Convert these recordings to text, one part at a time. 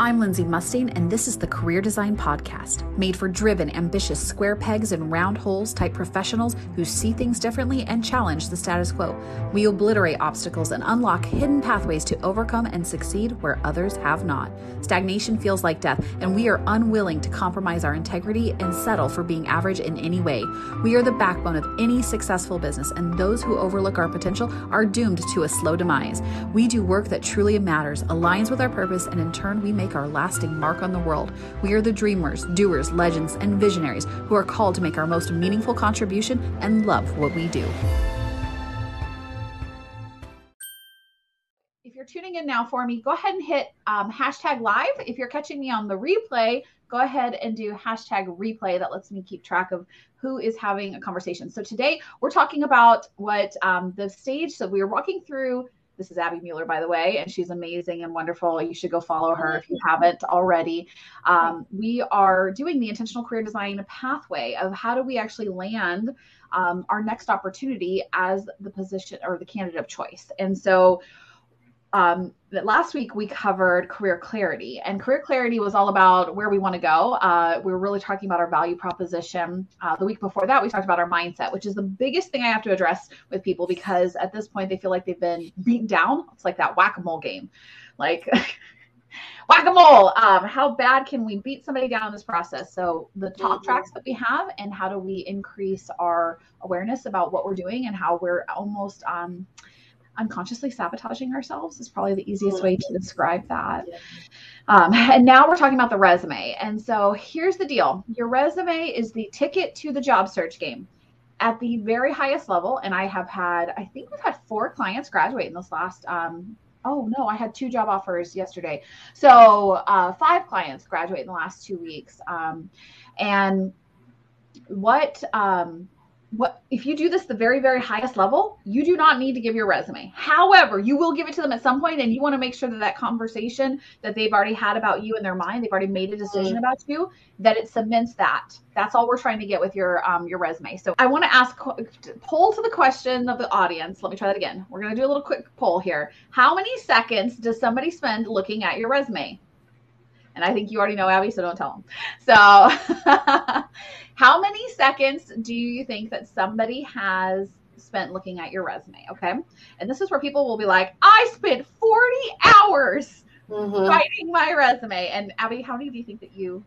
I'm Lindsay Mustain, and this is the Career Design Podcast, made for driven, ambitious square pegs and round holes type professionals who see things differently and challenge the status quo. We obliterate obstacles and unlock hidden pathways to overcome and succeed where others have not. Stagnation feels like death, and we are unwilling to compromise our integrity and settle for being average in any way. We are the backbone of any successful business, and those who overlook our potential are doomed to a slow demise. We do work that truly matters, aligns with our purpose, and in turn, we make make our lasting mark on the world. We are the dreamers, doers, legends, and visionaries who are called to make our most meaningful contribution and love what we do. If you're tuning in now for me, go ahead and hit um, hashtag live. If you're catching me on the replay, go ahead and do hashtag replay. That lets me keep track of who is having a conversation. So today we're talking about what um, the stage. So we are walking through this is Abby Mueller, by the way, and she's amazing and wonderful. You should go follow her if you haven't already. Um, we are doing the intentional career design pathway of how do we actually land um, our next opportunity as the position or the candidate of choice. And so um, that last week we covered career clarity, and career clarity was all about where we want to go. Uh, we were really talking about our value proposition. Uh, the week before that, we talked about our mindset, which is the biggest thing I have to address with people because at this point they feel like they've been beaten down. It's like that whack a mole game, like. whack a mole. Um, how bad can we beat somebody down in this process? So, the talk mm-hmm. tracks that we have, and how do we increase our awareness about what we're doing and how we're almost um, unconsciously sabotaging ourselves is probably the easiest way to describe that. Um, and now we're talking about the resume. And so here's the deal your resume is the ticket to the job search game at the very highest level. And I have had, I think we've had four clients graduate in this last. Um, oh no, I had two job offers yesterday. So uh, five clients graduate in the last two weeks. Um, and what um, what if you do this the very very highest level you do not need to give your resume. However you will give it to them at some point and you want to make sure that that conversation that they've already had about you in their mind they've already made a decision mm-hmm. about you that it cements that. That's all we're trying to get with your um, your resume. So i want to ask poll to the question of the audience. Let me try that again. We're going to do a little quick poll here. How many seconds does somebody spend looking at your resume and I think you already know Abby, so don't tell them. So, how many seconds do you think that somebody has spent looking at your resume? Okay. And this is where people will be like, I spent 40 hours mm-hmm. writing my resume. And Abby, how many do you think that you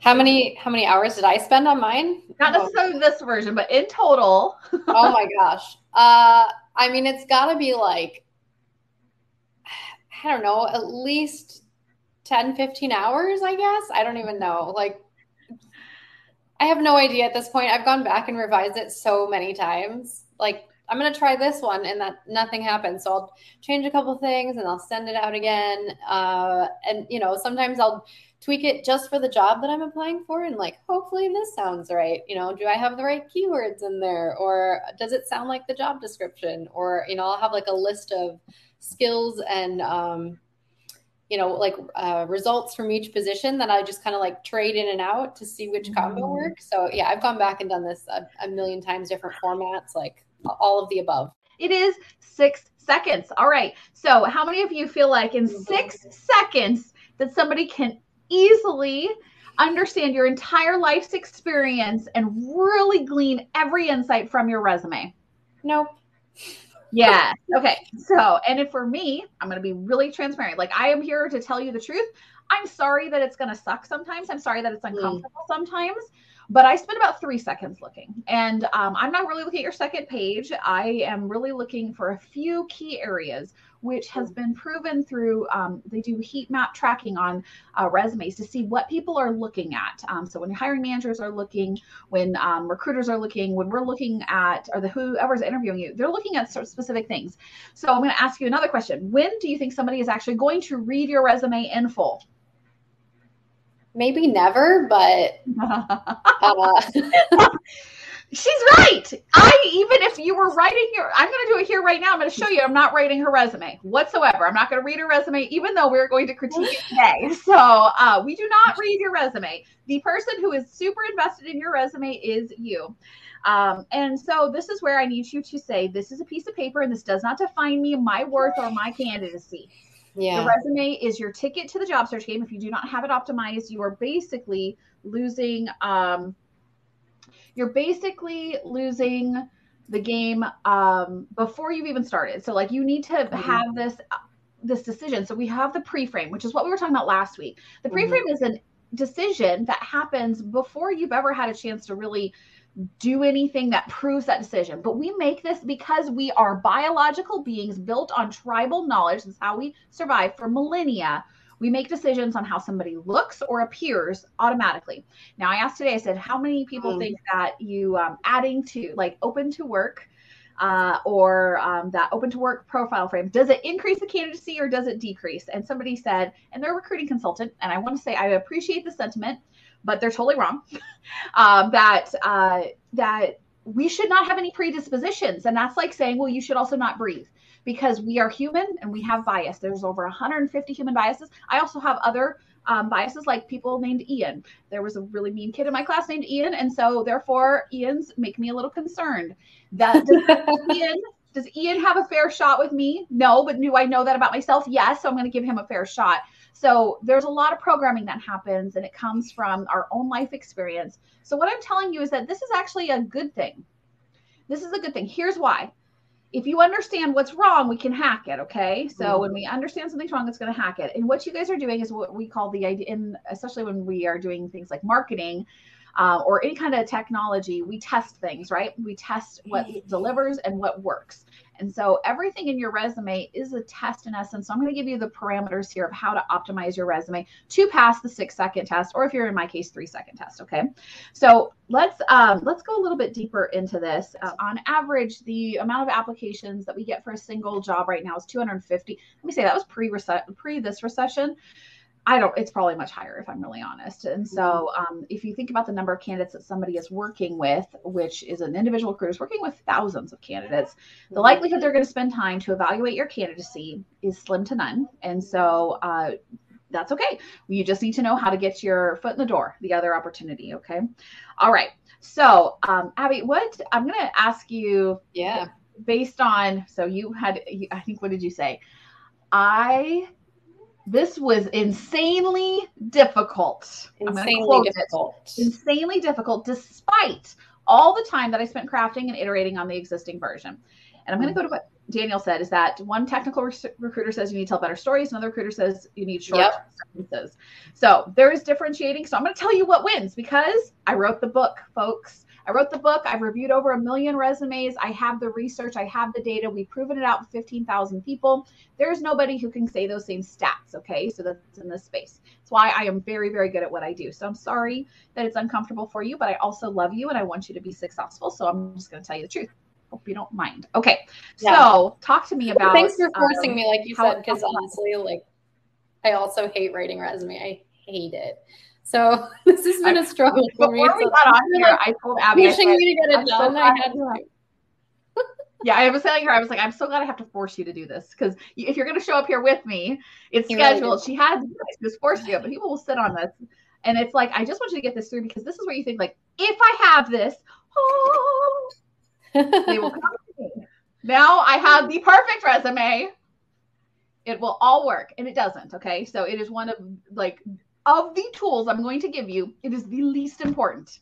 how many how many hours did I spend on mine? Not necessarily oh. this version, but in total. oh my gosh. Uh I mean it's gotta be like I don't know, at least 10, 15 hours, I guess. I don't even know. Like, I have no idea at this point. I've gone back and revised it so many times. Like, I'm going to try this one and that nothing happens. So I'll change a couple things and I'll send it out again. Uh, and, you know, sometimes I'll tweak it just for the job that I'm applying for and like, hopefully this sounds right. You know, do I have the right keywords in there or does it sound like the job description? Or, you know, I'll have like a list of skills and, um, you know, like uh, results from each position that I just kind of like trade in and out to see which combo mm. works. So yeah, I've gone back and done this a, a million times, different formats, like all of the above. It is six seconds. All right. So how many of you feel like in mm-hmm. six seconds that somebody can easily understand your entire life's experience and really glean every insight from your resume? Nope. Yeah. Okay. So, and if for me, I'm going to be really transparent. Like, I am here to tell you the truth. I'm sorry that it's going to suck sometimes. I'm sorry that it's mm. uncomfortable mm. sometimes, but I spent about three seconds looking. And um, I'm not really looking at your second page. I am really looking for a few key areas which has been proven through um, they do heat map tracking on uh, resumes to see what people are looking at. Um, so when hiring managers are looking, when um, recruiters are looking, when we're looking at, or the whoever's interviewing you, they're looking at sort of specific things. So I'm going to ask you another question: When do you think somebody is actually going to read your resume in full? Maybe never, but. Uh, She's right. I even if you were writing your, I'm going to do it here right now. I'm going to show you. I'm not writing her resume whatsoever. I'm not going to read her resume, even though we're going to critique it today. So uh, we do not read your resume. The person who is super invested in your resume is you. Um, and so this is where I need you to say, this is a piece of paper, and this does not define me, my worth, or my candidacy. Yeah. The resume is your ticket to the job search game. If you do not have it optimized, you are basically losing um you're basically losing the game um before you've even started. So like you need to mm-hmm. have this this decision. So we have the pre-frame, which is what we were talking about last week. The mm-hmm. pre-frame mm-hmm. is an decision that happens before you've ever had a chance to really do anything that proves that decision. But we make this because we are biological beings built on tribal knowledge. This is how we survive for millennia. We make decisions on how somebody looks or appears automatically. Now, I asked today, I said, how many people mm. think that you um, adding to like open to work uh, or um, that open to work profile frame, does it increase the candidacy or does it decrease? And somebody said, and they're a recruiting consultant, and I want to say I appreciate the sentiment, but they're totally wrong. um, that uh, that we should not have any predispositions, and that's like saying, well, you should also not breathe because we are human and we have bias. There's over 150 human biases. I also have other um, biases like people named Ian. There was a really mean kid in my class named Ian, and so therefore Ian's make me a little concerned. That does Ian does Ian have a fair shot with me? No, but do I know that about myself? Yes, so I'm going to give him a fair shot. So there's a lot of programming that happens, and it comes from our own life experience. So what I'm telling you is that this is actually a good thing. This is a good thing. Here's why if you understand what's wrong, we can hack it. Okay. So mm-hmm. when we understand something's wrong, it's going to hack it. And what you guys are doing is what we call the idea, in especially when we are doing things like marketing uh, or any kind of technology, we test things, right? We test what delivers and what works. And so everything in your resume is a test in essence. So I'm going to give you the parameters here of how to optimize your resume to pass the six second test, or if you're in my case, three second test. Okay. So let's um, let's go a little bit deeper into this. Uh, on average, the amount of applications that we get for a single job right now is 250. Let me say that was pre pre this recession. I don't, it's probably much higher if I'm really honest. And so, mm-hmm. um, if you think about the number of candidates that somebody is working with, which is an individual recruiter is working with thousands of candidates, the mm-hmm. likelihood they're going to spend time to evaluate your candidacy is slim to none. And so, uh, that's okay. You just need to know how to get your foot in the door, the other opportunity. Okay. All right. So, um, Abby, what I'm going to ask you. Yeah. Based on, so you had, I think, what did you say? I this was insanely difficult. Insanely difficult. It. Insanely difficult, despite all the time that I spent crafting and iterating on the existing version. And I'm going to mm. go to what Daniel said is that one technical recruiter says you need to tell better stories, another recruiter says you need short yep. sentences. So there is differentiating. So I'm going to tell you what wins because I wrote the book, folks. I wrote the book. I've reviewed over a million resumes. I have the research. I have the data. We've proven it out with 15,000 people. There's nobody who can say those same stats. Okay. So that's in this space. That's why I am very, very good at what I do. So I'm sorry that it's uncomfortable for you, but I also love you and I want you to be successful. So I'm just going to tell you the truth. Hope you don't mind. Okay. Yeah. So talk to me about. Thanks for forcing um, me, like you said, because honestly, like I also hate writing resume. I hate it. So this has been a struggle for me. Before we got on here, I told Abby, pushing me to get it done. I had to. yeah, I was telling her, I was like, I'm so glad I have to force you to do this because if you're going to show up here with me, it's you scheduled. Really she has this forced you, but people will sit on this. And it's like, I just want you to get this through because this is where you think, like, if I have this, oh, they will come to me. Now I have the perfect resume. It will all work. And it doesn't. Okay. So it is one of like of the tools I'm going to give you, it is the least important.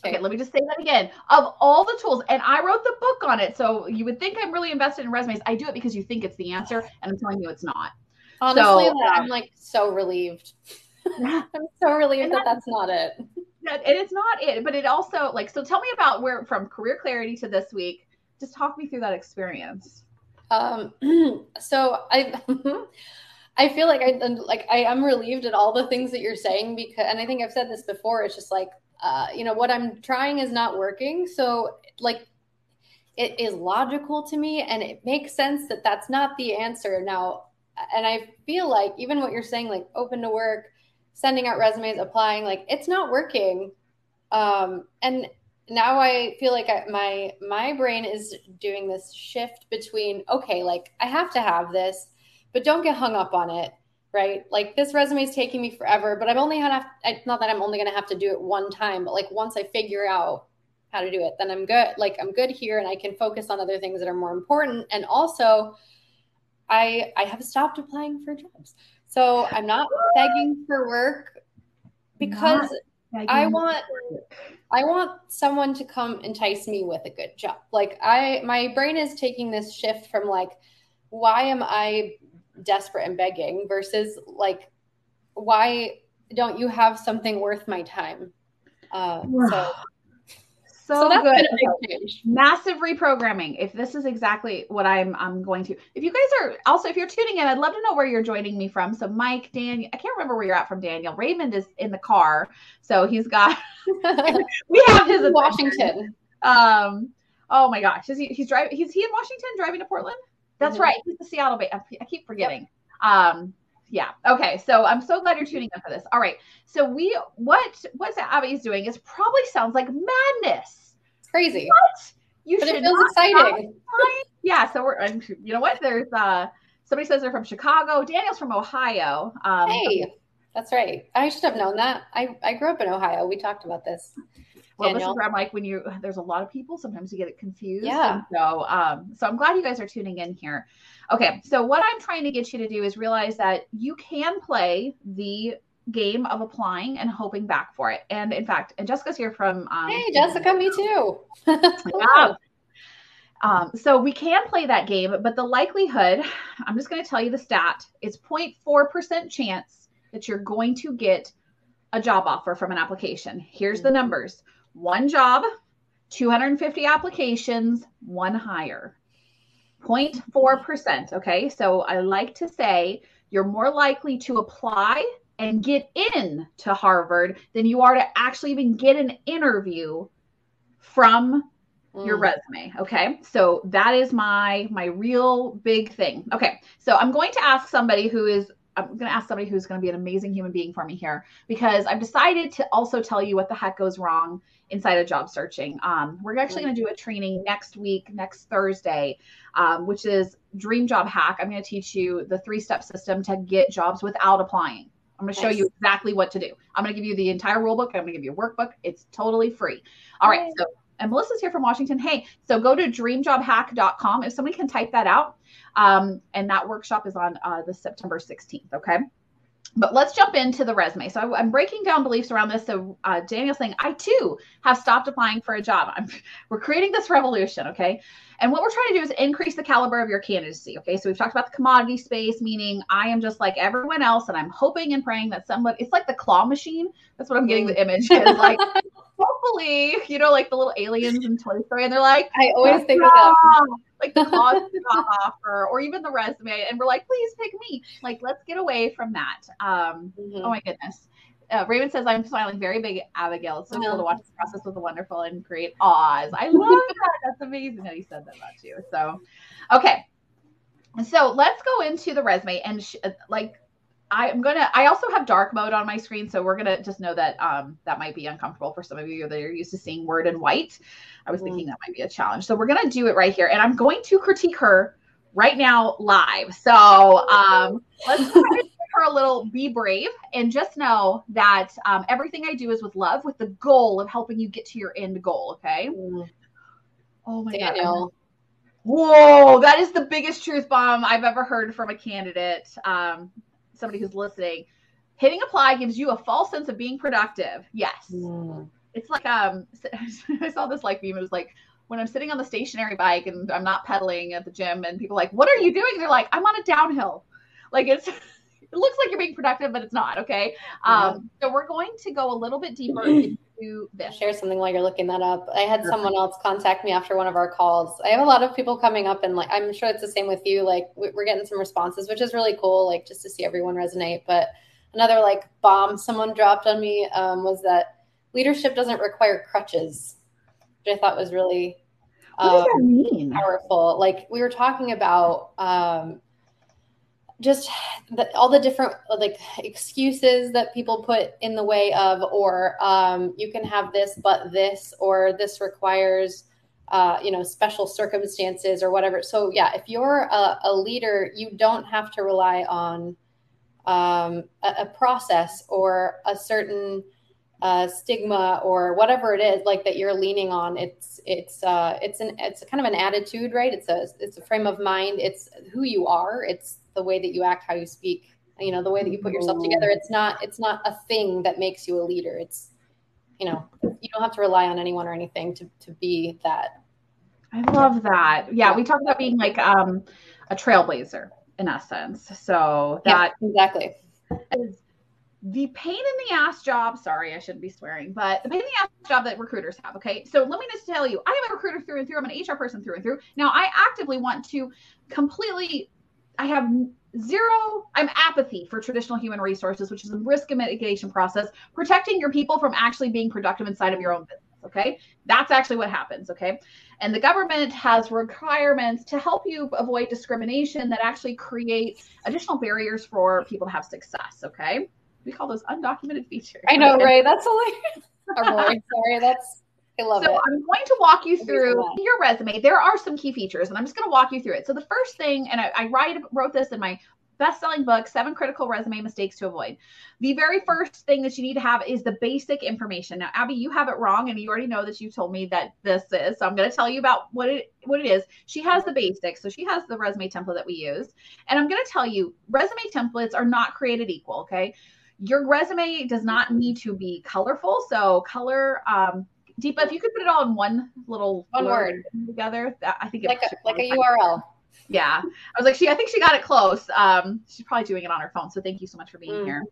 Okay. okay, let me just say that again. Of all the tools, and I wrote the book on it, so you would think I'm really invested in resumes. I do it because you think it's the answer, and I'm telling you it's not. Honestly, so, I'm like so relieved. I'm so relieved that, that that's not it. and it's not it, but it also like so. Tell me about where from career clarity to this week. Just talk me through that experience. Um, so I. I feel like I like I am relieved at all the things that you're saying because, and I think I've said this before. It's just like, uh, you know, what I'm trying is not working. So like, it is logical to me, and it makes sense that that's not the answer now. And I feel like even what you're saying, like open to work, sending out resumes, applying, like it's not working. Um, and now I feel like I, my my brain is doing this shift between okay, like I have to have this but don't get hung up on it right like this resume is taking me forever but i'm only gonna have not that i'm only gonna have to do it one time but like once i figure out how to do it then i'm good like i'm good here and i can focus on other things that are more important and also I I have stopped applying for jobs. So I'm not begging for work because I want I want someone to come entice me with a good job. Like I my brain is taking this shift from like why am I desperate and begging versus like why don't you have something worth my time? Uh, so so, so good. Massive reprogramming. If this is exactly what I'm I'm going to. If you guys are also if you're tuning in, I'd love to know where you're joining me from. So Mike, Daniel, I can't remember where you're at from Daniel. Raymond is in the car. So he's got we have his in Washington. Um oh my gosh. Is he he's driving he's he in Washington driving to Portland? That's mm-hmm. right. He's the Seattle Bay. I keep forgetting. Yep. Um yeah. Okay. So I'm so glad you're tuning in for this. All right. So we what what Abby is doing is probably sounds like madness. It's crazy. What? You but should it feels exciting. Yeah. So we're you know what? There's uh somebody says they're from Chicago. Daniel's from Ohio. Um, hey, that's right. I should have known that. I I grew up in Ohio. We talked about this. Well, this is where I'm like when you there's a lot of people, sometimes you get it confused. Yeah. so um, so I'm glad you guys are tuning in here. Okay, so what I'm trying to get you to do is realize that you can play the game of applying and hoping back for it. And in fact, and Jessica's here from um, Hey Jessica, me too. yeah. Um, so we can play that game, but the likelihood, I'm just going to tell you the stat, it's 0.4% chance that you're going to get a job offer from an application. Here's the mm-hmm. numbers one job, 250 applications, one hire. 0.4%. Okay. So I like to say you're more likely to apply and get in to Harvard than you are to actually even get an interview from mm. your resume okay so that is my my real big thing okay so i'm going to ask somebody who is I'm going to ask somebody who's going to be an amazing human being for me here because I've decided to also tell you what the heck goes wrong inside of job searching. Um, we're actually going to do a training next week, next Thursday, um, which is Dream Job Hack. I'm going to teach you the three step system to get jobs without applying. I'm going to show you exactly what to do. I'm going to give you the entire rule book. I'm going to give you a workbook. It's totally free. All right. So, and Melissa's here from Washington. Hey, so go to dreamjobhack.com. If somebody can type that out, um, and that workshop is on uh, the September 16th. Okay. But let's jump into the resume. So I'm breaking down beliefs around this. So uh, Daniel's saying, I too have stopped applying for a job. I'm, we're creating this revolution. Okay. And what we're trying to do is increase the caliber of your candidacy. Okay. So we've talked about the commodity space, meaning I am just like everyone else and I'm hoping and praying that somebody, it's like the claw machine. That's what I'm getting the image. Is like, hopefully, you know, like the little aliens in Toy Story, and they're like, I always think of that. Like the claws off, or, or even the resume, and we're like, please pick me. Like, let's get away from that. Um, mm-hmm. Oh my goodness uh, Raymond says, I'm smiling very big, Abigail. It's so cool to watch this process with the wonderful and great Oz. I love that. That's amazing that he said that about you. So, okay. So let's go into the resume and sh- like, I'm gonna. I also have dark mode on my screen, so we're gonna just know that um, that might be uncomfortable for some of you that are used to seeing Word in white. I was mm. thinking that might be a challenge, so we're gonna do it right here, and I'm going to critique her right now live. So um, let's give her a little be brave and just know that um, everything I do is with love, with the goal of helping you get to your end goal. Okay. Mm. Oh my Daniel. God. Whoa, that is the biggest truth bomb I've ever heard from a candidate. Um, somebody who's listening. Hitting apply gives you a false sense of being productive. Yes. Mm. It's like um I saw this like meme. It was like when I'm sitting on the stationary bike and I'm not pedaling at the gym and people like, what are you doing? They're like, I'm on a downhill. Like it's it looks like you're being productive, but it's not. Okay. Um, so we're going to go a little bit deeper into this. Share something while you're looking that up. I had someone else contact me after one of our calls. I have a lot of people coming up, and like I'm sure it's the same with you. Like we're getting some responses, which is really cool. Like just to see everyone resonate. But another like bomb someone dropped on me um, was that leadership doesn't require crutches, which I thought was really. Um, what does that um, mean? Powerful. Like we were talking about um, just the, all the different like excuses that people put in the way of or um, you can have this but this or this requires uh, you know special circumstances or whatever. So yeah if you're a, a leader you don't have to rely on um, a, a, process or a certain uh, stigma or whatever it is like that you're leaning on it's it's uh it's an it's kind of an attitude right? It's a it's a frame of mind. It's who you are. It's the way that you act how you speak you know the way that you put yourself together. It's not it's not a thing that makes you a leader. It's you know you don't have to rely on anyone or anything to to be that. I love that. Yeah we talk about being like um a trailblazer in essence. So that yeah, exactly. is the pain in the ass job. Sorry, I shouldn't be swearing, but the pain in the ass job that recruiters have. Okay. So let me just tell you, I am a recruiter through and through. I'm an HR person through and through. Now, I actively want to completely, I have zero, I'm apathy for traditional human resources, which is a risk mitigation process, protecting your people from actually being productive inside of your own business. Okay. That's actually what happens. Okay. And the government has requirements to help you avoid discrimination that actually create additional barriers for people to have success. Okay we call those undocumented features. I know, right? That's hilarious. Sorry, that's I love so it. So I'm going to walk you through your resume. There are some key features, and I'm just going to walk you through it. So the first thing, and I, I write wrote this in my best-selling book, Seven Critical Resume Mistakes to Avoid. The very first thing that you need to have is the basic information. Now, Abby, you have it wrong, and you already know that you told me that this is. So I'm going to tell you about what it what it is. She has the basics, so she has the resume template that we use, and I'm going to tell you, resume templates are not created equal. Okay, your resume does not need to be colorful. So color, um, Deepa, if you could put it all in one little one word together, that, I think like a, like a URL. Yeah, I was like, she. I think she got it close. Um, she's probably doing it on her phone. So thank you so much for being mm. here.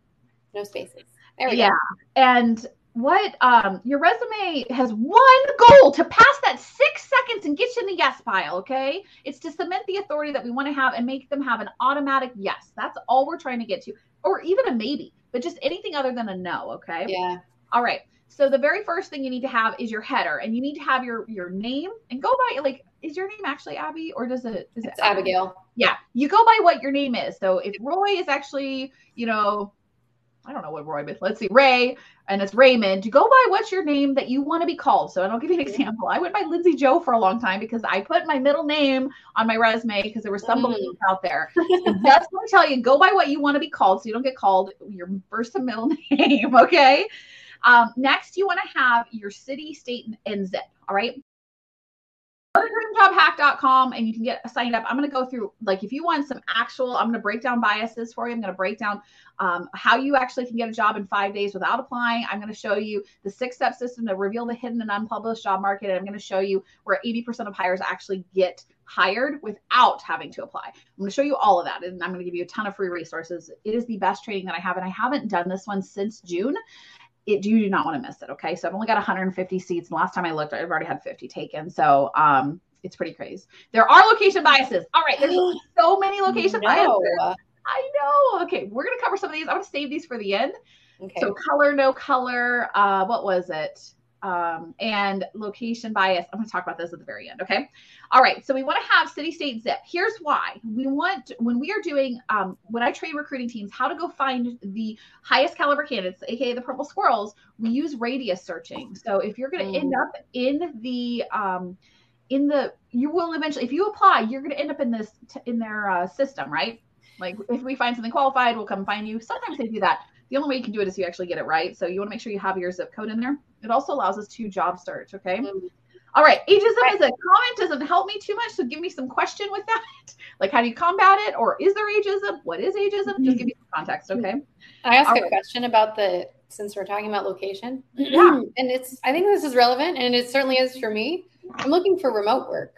No spaces. There we yeah. go. and what um your resume has one goal to pass that six seconds and get you in the yes pile okay it's to cement the authority that we want to have and make them have an automatic yes that's all we're trying to get to or even a maybe but just anything other than a no. Okay. Yeah. All right. So the very first thing you need to have is your header, and you need to have your your name and go by like is your name actually Abby or does it is it's it Abigail? Yeah, you go by what your name is. So if Roy is actually you know I don't know what Roy, but let's see, Ray, and it's Raymond. Go by what's your name that you want to be called. So, and I'll give you an example. I went by Lindsay Joe for a long time because I put my middle name on my resume because there was some mm. belief out there. Just want to tell you, go by what you want to be called so you don't get called your first and middle name. Okay. Um, next, you want to have your city, state, and zip. All right dreamjobhack.com and you can get signed up. I'm going to go through, like, if you want some actual, I'm going to break down biases for you. I'm going to break down um, how you actually can get a job in five days without applying. I'm going to show you the six step system to reveal the hidden and unpublished job market. And I'm going to show you where 80% of hires actually get hired without having to apply. I'm going to show you all of that. And I'm going to give you a ton of free resources. It is the best training that I have. And I haven't done this one since June it, you do not want to miss it. Okay. So I've only got 150 seats. And last time I looked, I've already had 50 taken. So um, it's pretty crazy. There are location biases. All right. There's so many location no. biases. I know. Okay. We're going to cover some of these. I'm to save these for the end. Okay. So color, no color. Uh, what was it? Um, and location bias. I'm going to talk about this at the very end. Okay. All right. So we want to have city, state, zip. Here's why. We want, when we are doing, um, when I train recruiting teams, how to go find the highest caliber candidates, AKA the purple squirrels, we use radius searching. So if you're going to mm. end up in the, um, in the, you will eventually, if you apply, you're going to end up in this, in their uh, system, right? Like if we find something qualified, we'll come find you. Sometimes they do that. The only way you can do it is you actually get it right. So you want to make sure you have your zip code in there. It also allows us to job search. Okay. Mm-hmm. All right. Ageism right. as a comment doesn't help me too much. So give me some question with that. Like, how do you combat it? Or is there ageism? What is ageism? Mm-hmm. Just give me some context. Okay. I ask All a right. question about the, since we're talking about location. Yeah. and it's, I think this is relevant and it certainly is for me. I'm looking for remote work.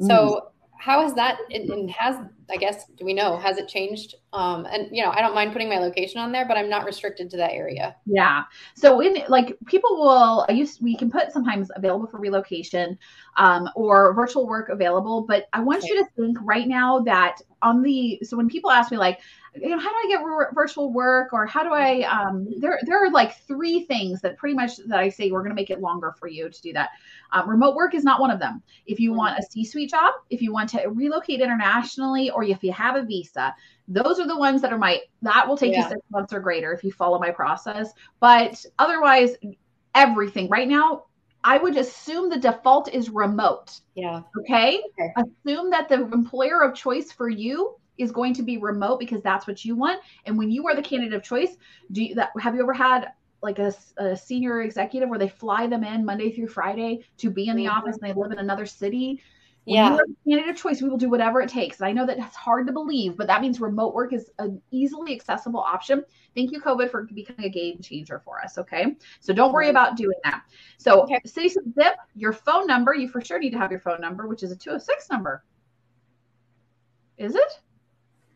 So, mm. How is that, and has I guess do we know has it changed? Um, and you know, I don't mind putting my location on there, but I'm not restricted to that area. Yeah. So in like people will I use we can put sometimes available for relocation um, or virtual work available, but I want okay. you to think right now that on the so when people ask me like you know how do i get re- virtual work or how do i um there there are like three things that pretty much that i say we're going to make it longer for you to do that um, remote work is not one of them if you want a c-suite job if you want to relocate internationally or if you have a visa those are the ones that are my that will take yeah. you six months or greater if you follow my process but otherwise everything right now I would assume the default is remote. Yeah. Okay? okay. Assume that the employer of choice for you is going to be remote because that's what you want. And when you are the candidate of choice, do you that have you ever had like a, a, senior executive where they fly them in Monday through Friday to be in the mm-hmm. office and they live in another city. When yeah. you candidate of choice, we will do whatever it takes. And I know that that's hard to believe, but that means remote work is an easily accessible option. Thank you, COVID, for becoming a game changer for us. Okay. So don't worry about doing that. So, okay. City Zip, your phone number, you for sure need to have your phone number, which is a 206 number. Is it?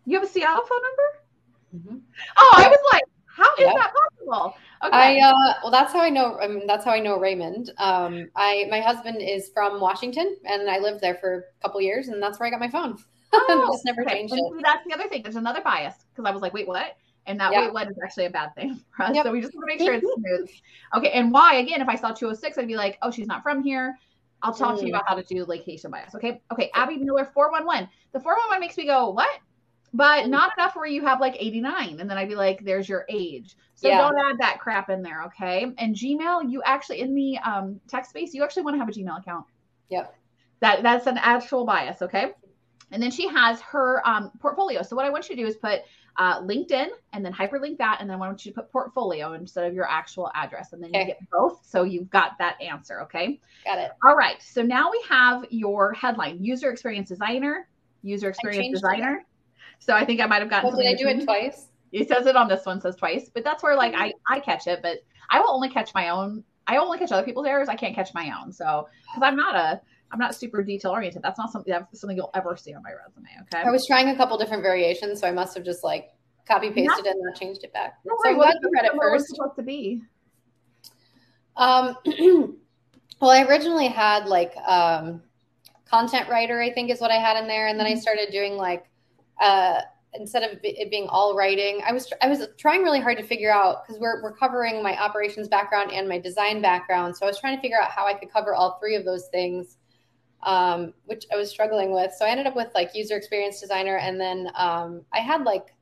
You have a Seattle phone number? Mm-hmm. Oh, I was like, how is that possible? Okay. I uh, well, that's how I know. I mean, that's how I know Raymond. Um, I my husband is from Washington, and I lived there for a couple years, and that's where I got my phone. Oh, just never okay. changed it. That's the other thing. There's another bias because I was like, wait, what? And that wait, what is actually a bad thing for us. Yep. So we just want to make sure it's smooth. Okay, and why? Again, if I saw 206, I'd be like, oh, she's not from here. I'll talk mm. to you mm. about how to do location bias. Okay. Okay. Abby Miller 411. The 411 makes me go, what? But not enough where you have like 89 and then i'd be like there's your age. So yeah. don't add that crap in there okay? And gmail you actually in the um, text space you actually want to have a gmail account. Yep. That that's an actual bias okay? And then she has her um, portfolio. So what i want you to do is put uh, linkedin and then hyperlink that and then i want you to put portfolio instead of your actual address and then okay. you get both so you've got that answer okay? Got it. All right so now we have your headline user experience designer user experience designer so I think I might have gotten. Well, did I do it twice? It says it on this one, says twice, but that's where like I I catch it, but I will only catch my own. I only catch other people's errors. I can't catch my own. So because I'm not a I'm not super detail oriented. That's not something that's something you'll ever see on my resume. Okay. I was trying a couple different variations, so I must have just like copy pasted and not changed it back. No, so I'm glad you read it first. Supposed to be. Um. well, I originally had like um, content writer. I think is what I had in there, and then I mm-hmm. started doing like uh, instead of it being all writing, I was I was trying really hard to figure out because we're we're covering my operations background and my design background, so I was trying to figure out how I could cover all three of those things, um, which I was struggling with. So I ended up with like user experience designer, and then um, I had like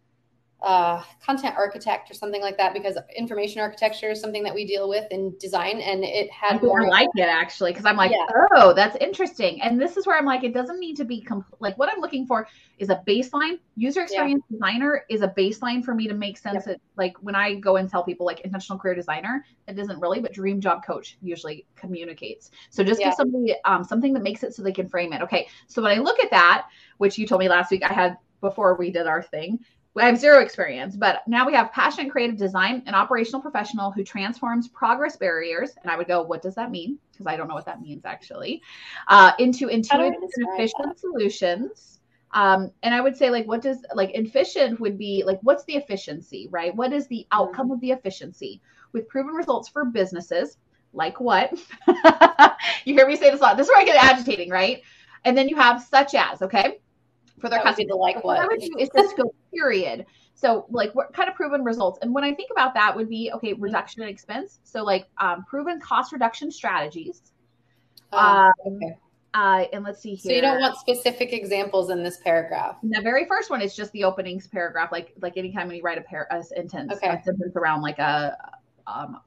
uh, content architect or something like that because information architecture is something that we deal with in design and it had I more like it actually because I'm like yeah. oh that's interesting and this is where I'm like it doesn't need to be compl- like what I'm looking for is a baseline user experience yeah. designer is a baseline for me to make sense yep. like when I go and tell people like intentional career designer it doesn't really but dream job coach usually communicates so just yeah. give somebody um, something that makes it so they can frame it okay so when I look at that which you told me last week I had before we did our thing I have zero experience, but now we have passionate creative design and operational professional who transforms progress barriers. And I would go, what does that mean? Because I don't know what that means actually, uh, into intuitive and efficient that? solutions. Um, and I would say, like, what does like efficient would be like, what's the efficiency, right? What is the outcome mm-hmm. of the efficiency with proven results for businesses? Like what? you hear me say this a lot. This is where I get agitating, right? And then you have such as, okay? For their customers. The like what? I would do is just go period. So like what kind of proven results? And when I think about that would be okay, mm-hmm. reduction in expense. So like um, proven cost reduction strategies. Oh, um, okay. Uh, and let's see here. So you don't want specific examples in this paragraph. The very first one is just the openings paragraph, like like anytime when you write a pair a sentence, okay. a sentence around like a um,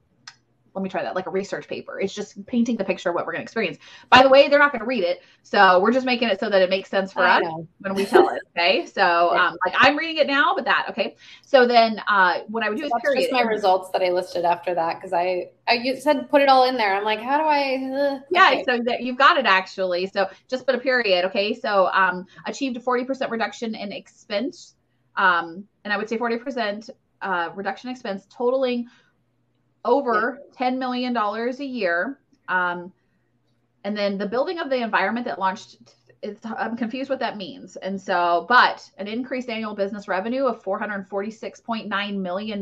let me try that like a research paper. It's just painting the picture of what we're going to experience. By the way they're not going to read it so we're just making it so that it makes sense for I us know. when we tell it okay? So um, like i'm reading it now but that okay? So then uh what i would do so is period. just my results that i listed after that because i i you said put it all in there. I'm like how do i uh, yeah okay. so that you've got it actually. So just put a period okay? So um achieved a 40% reduction in expense um and i would say 40% uh, reduction expense totaling over $10 million a year. Um, and then the building of the environment that launched, it's, I'm confused what that means. And so, but an increased annual business revenue of $446.9 million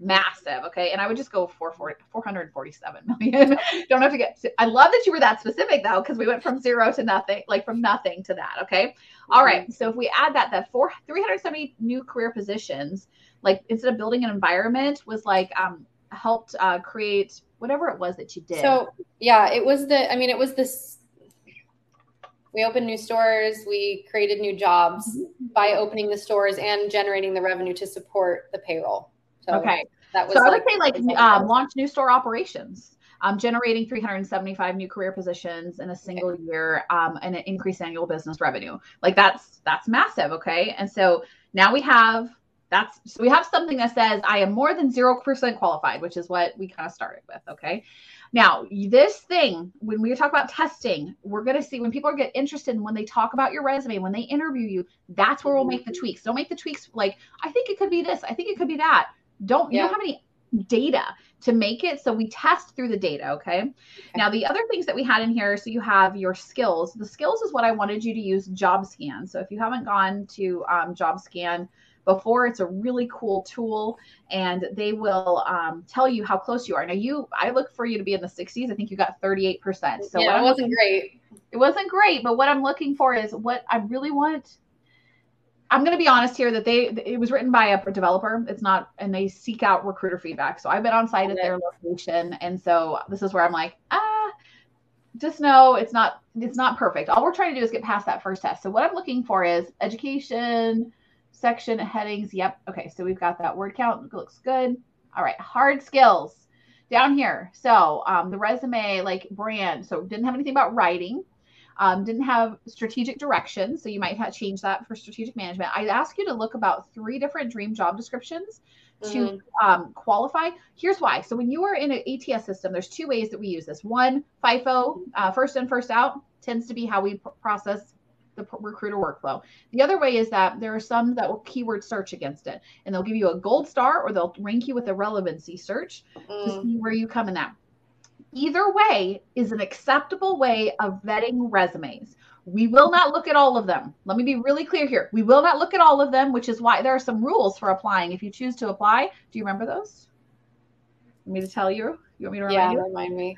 massive. Okay. And I would just go for 447 million. Don't have to get, to, I love that you were that specific though, because we went from zero to nothing, like from nothing to that. Okay. All right. So if we add that, that four, 370 new career positions, like instead of building an environment was like, um, helped uh, create whatever it was that you did. So yeah, it was the. I mean, it was this. We opened new stores. We created new jobs mm-hmm. by opening the stores and generating the revenue to support the payroll. So okay, that was. So like, I would say like um, launch new store operations. Um, generating 375 new career positions in a single okay. year um, and an increased annual business revenue like that's that's massive okay and so now we have That's so we have something that says I am more than 0% qualified, which is what we kind of started with. Okay. Now, this thing, when we talk about testing, we're going to see when people get interested in when they talk about your resume, when they interview you, that's where we'll make the tweaks. Don't make the tweaks like, I think it could be this, I think it could be that. Don't, yeah. you don't have any data to make it. So we test through the data. Okay? okay. Now, the other things that we had in here, so you have your skills. The skills is what I wanted you to use JobScan. So if you haven't gone to um, JobScan, before. It's a really cool tool, and they will um, tell you how close you are. Now, you, I look for you to be in the 60s. I think you got 38%. So yeah, it wasn't looking, great. It wasn't great, but what I'm looking for is what I really want. I'm going to be honest here that they it was written by a developer. It's not, and they seek out recruiter feedback. So I've been on site at their location, and so this is where I'm like, ah, just know it's not it's not perfect. All we're trying to do is get past that first test. So what I'm looking for is education, section headings. Yep. Okay. So we've got that word count. Looks good. All right. Hard skills down here. So um, the resume, like brand. So didn't have anything about writing. Um, didn't have strategic direction. So you might have changed that for strategic management. I ask you to look about three different dream job descriptions to mm-hmm. um, qualify. Here's why. So when you are in an ATS system, there's two ways that we use this. One, FIFO, uh, first in, first out, tends to be how we pr- process the recruiter workflow. The other way is that there are some that will keyword search against it, and they'll give you a gold star or they'll rank you with a relevancy search mm. to see where you come in that. Either way is an acceptable way of vetting resumes. We will not look at all of them. Let me be really clear here. We will not look at all of them, which is why there are some rules for applying. If you choose to apply, do you remember those? Want me to tell you? You want me to remind yeah, you? remind me.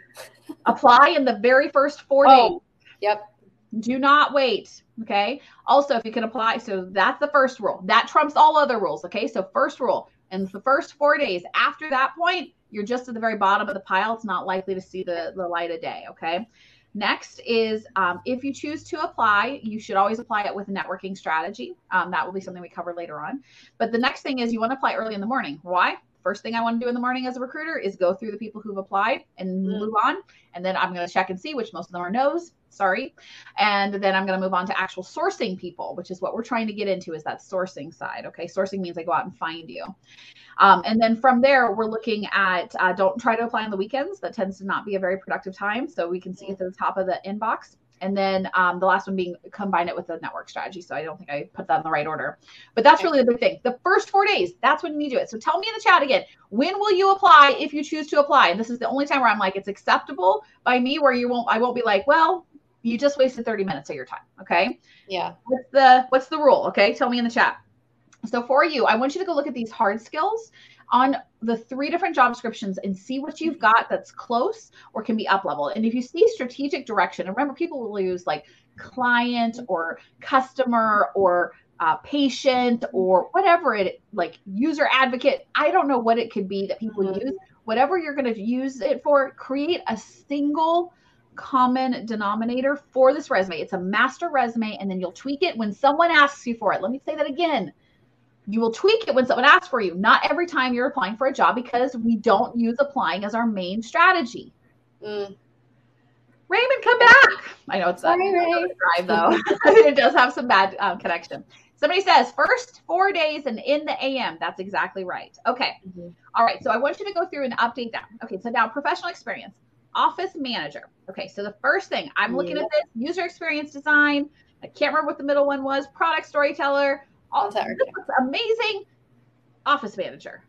apply in the very first four oh, days. Yep. Do not wait. Okay. Also, if you can apply, so that's the first rule. That trumps all other rules. Okay. So, first rule, and the first four days after that point, you're just at the very bottom of the pile. It's not likely to see the, the light of day. Okay. Next is um, if you choose to apply, you should always apply it with a networking strategy. Um, that will be something we cover later on. But the next thing is you want to apply early in the morning. Why? First thing I want to do in the morning as a recruiter is go through the people who've applied and mm. move on. And then I'm going to check and see, which most of them are no's sorry. And then i'm going to move on to actual sourcing people which is what we're trying to get into is that sourcing side okay? Sourcing means i go out and find you. Um, and then from there we're looking at uh, don't try to apply on the weekends. That tends to not be a very productive time so we can see at the top of the inbox and then um, the last one being combine it with a network strategy. So I don't think I put that in the right order, but that's really the big thing. The first four days, that's when you need to do it. So tell me in the chat again, when will you apply if you choose to apply? And this is the only time where I'm like, it's acceptable by me, where you won't, I won't be like, well, you just wasted 30 minutes of your time. Okay. Yeah. What's the what's the rule? Okay. Tell me in the chat. So for you, I want you to go look at these hard skills on the three different job descriptions and see what you've got that's close or can be up level. And if you see strategic direction, and remember, people will use like client or customer or uh, patient or whatever it like user advocate. I don't know what it could be that people mm-hmm. use. Whatever you're going to use it for, create a single common denominator for this resume. It's a master resume, and then you'll tweak it when someone asks you for it. Let me say that again. You will tweak it when someone asks for you, not every time you're applying for a job because we don't use applying as our main strategy. Mm. Raymond, come back. I know it's a drive though. it does have some bad um, connection. Somebody says first four days and in the AM. That's exactly right. Okay. Mm-hmm. All right. So I want you to go through and update that. Okay. So now professional experience office manager. Okay, so the first thing I'm looking at this user experience design. I can't remember what the middle one was. Product storyteller. All, this amazing. Office manager.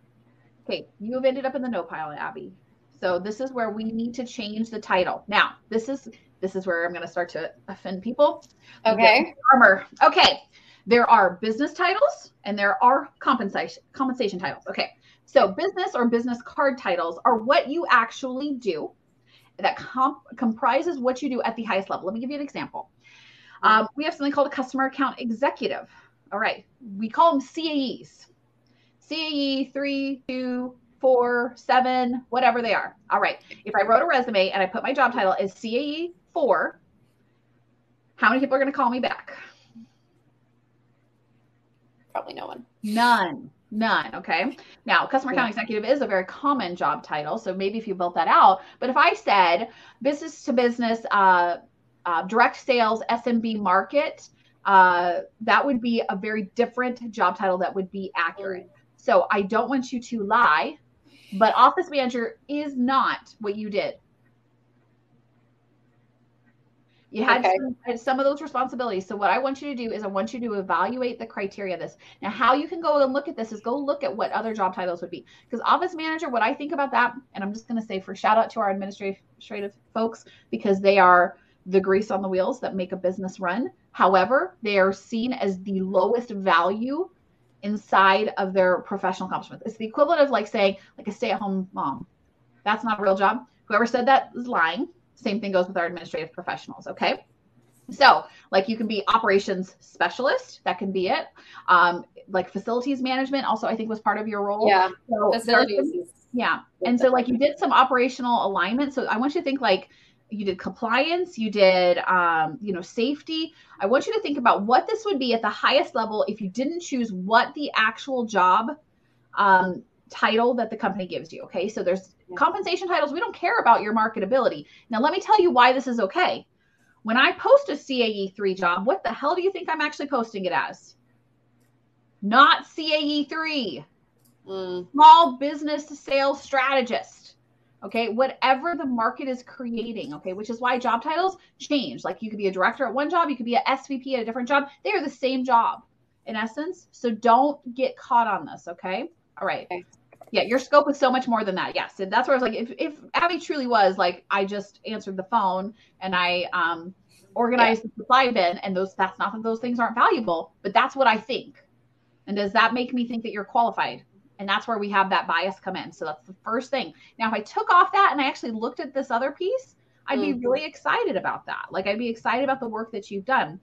Okay, you have ended up in the no pile, Abby. So this is where we need to change the title. Now, this is this is where I'm going to start to offend people. Okay. Armor. Okay. There are business titles and there are compensation compensation titles. Okay. So business or business card titles are what you actually do that comp- comprises what you do at the highest level. Let me give you an example. Um, we have something called a customer account executive. All right, we call them CAEs. CAE three, two, four, seven, whatever they are. All right. If I wrote a resume and I put my job title as CAE four, how many people are going to call me back? Probably no one. None. None. Okay. Now, customer account executive is a very common job title. So maybe if you built that out, but if I said business to business, uh, uh, direct sales, SMB market, uh, that would be a very different job title that would be accurate. So I don't want you to lie, but office manager is not what you did. You had, Okay. some, some of those responsibilities. So what I want you to do is I want you to evaluate the criteria of this. Now, how you can go and look at this is go look at what other job titles would be. Because office manager, what I think about that, and I'm just going to say for shout out to our administrative administrative folks because they are the grease on the wheels that make a business run. However, they are seen as the lowest value inside of their professional accomplishments. It's the equivalent of like saying like a stay-at-home mom. That's not a real job. Whoever said that is lying. Same thing goes with our administrative professionals. Okay. So, like, you can be operations specialist. That can be it. Um, like facilities management, also I think was part of your role. Yeah, So facilities. some- yeah. And so like you did some operational alignment. So I want you to think like you did compliance, you did um, you know, safety. I want you to think about what this would be at the highest level if you didn't choose what the actual job um, title that the company gives you. Okay. So there's Yeah. compensation titles. We don't care about your marketability. Now let me tell you why this is okay. When I post a CAE3 job, what the hell do you think I'm actually posting it as? Not E CAE3 Mm, small business sales strategist. Okay, whatever the market is creating. Okay, which is why job titles change. Like you could be a director at one job, you could be a SVP at a different job. They are the same job in essence. So don't get caught on this. Okay. All right. Okay. Yeah, your scope is so much more than that. Yes. And that's where I was like, if, if Abby truly was like, I just answered the phone and I um organized the supply bin and those that's not that those things aren't valuable, but that's what I think. And does that make me think that you're qualified? And that's where we have that bias come in. So that's the first thing. Now, if I took off that and I actually looked at this other piece, I'd be Mhm. really excited about that. Like I'd be excited about the work that you've done.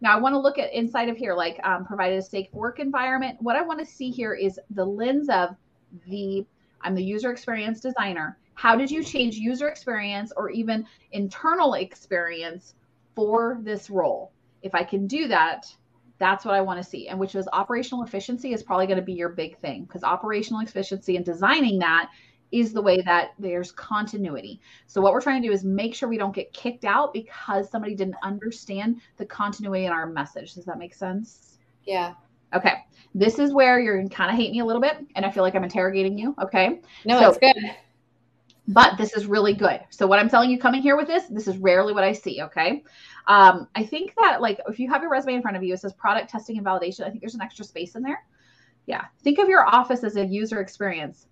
Now, I want to look at inside of here, like um, provided a safe work environment. What I want to see here is the lens of the I'm the user experience designer. How did you change user experience or even internal experience for this role? If I can do that, that's what I want to see. And which is operational efficiency is probably going to be your big thing because operational efficiency and designing that is the way that there's continuity. So what we're trying to do is make sure we don't get kicked out because somebody didn't understand the continuity in our message. Does that make sense? yeah. Okay. This is where you're kind of hate me a little bit and I feel like I'm interrogating you, okay? No, So- it's good. But this is really good. So what I'm telling you coming here with this, this is rarely what I see, okay? Um, I think that like if you have your resume in front of you, it says product testing and validation. I think there's an extra space in there. Yeah. Think of your office as a user experience.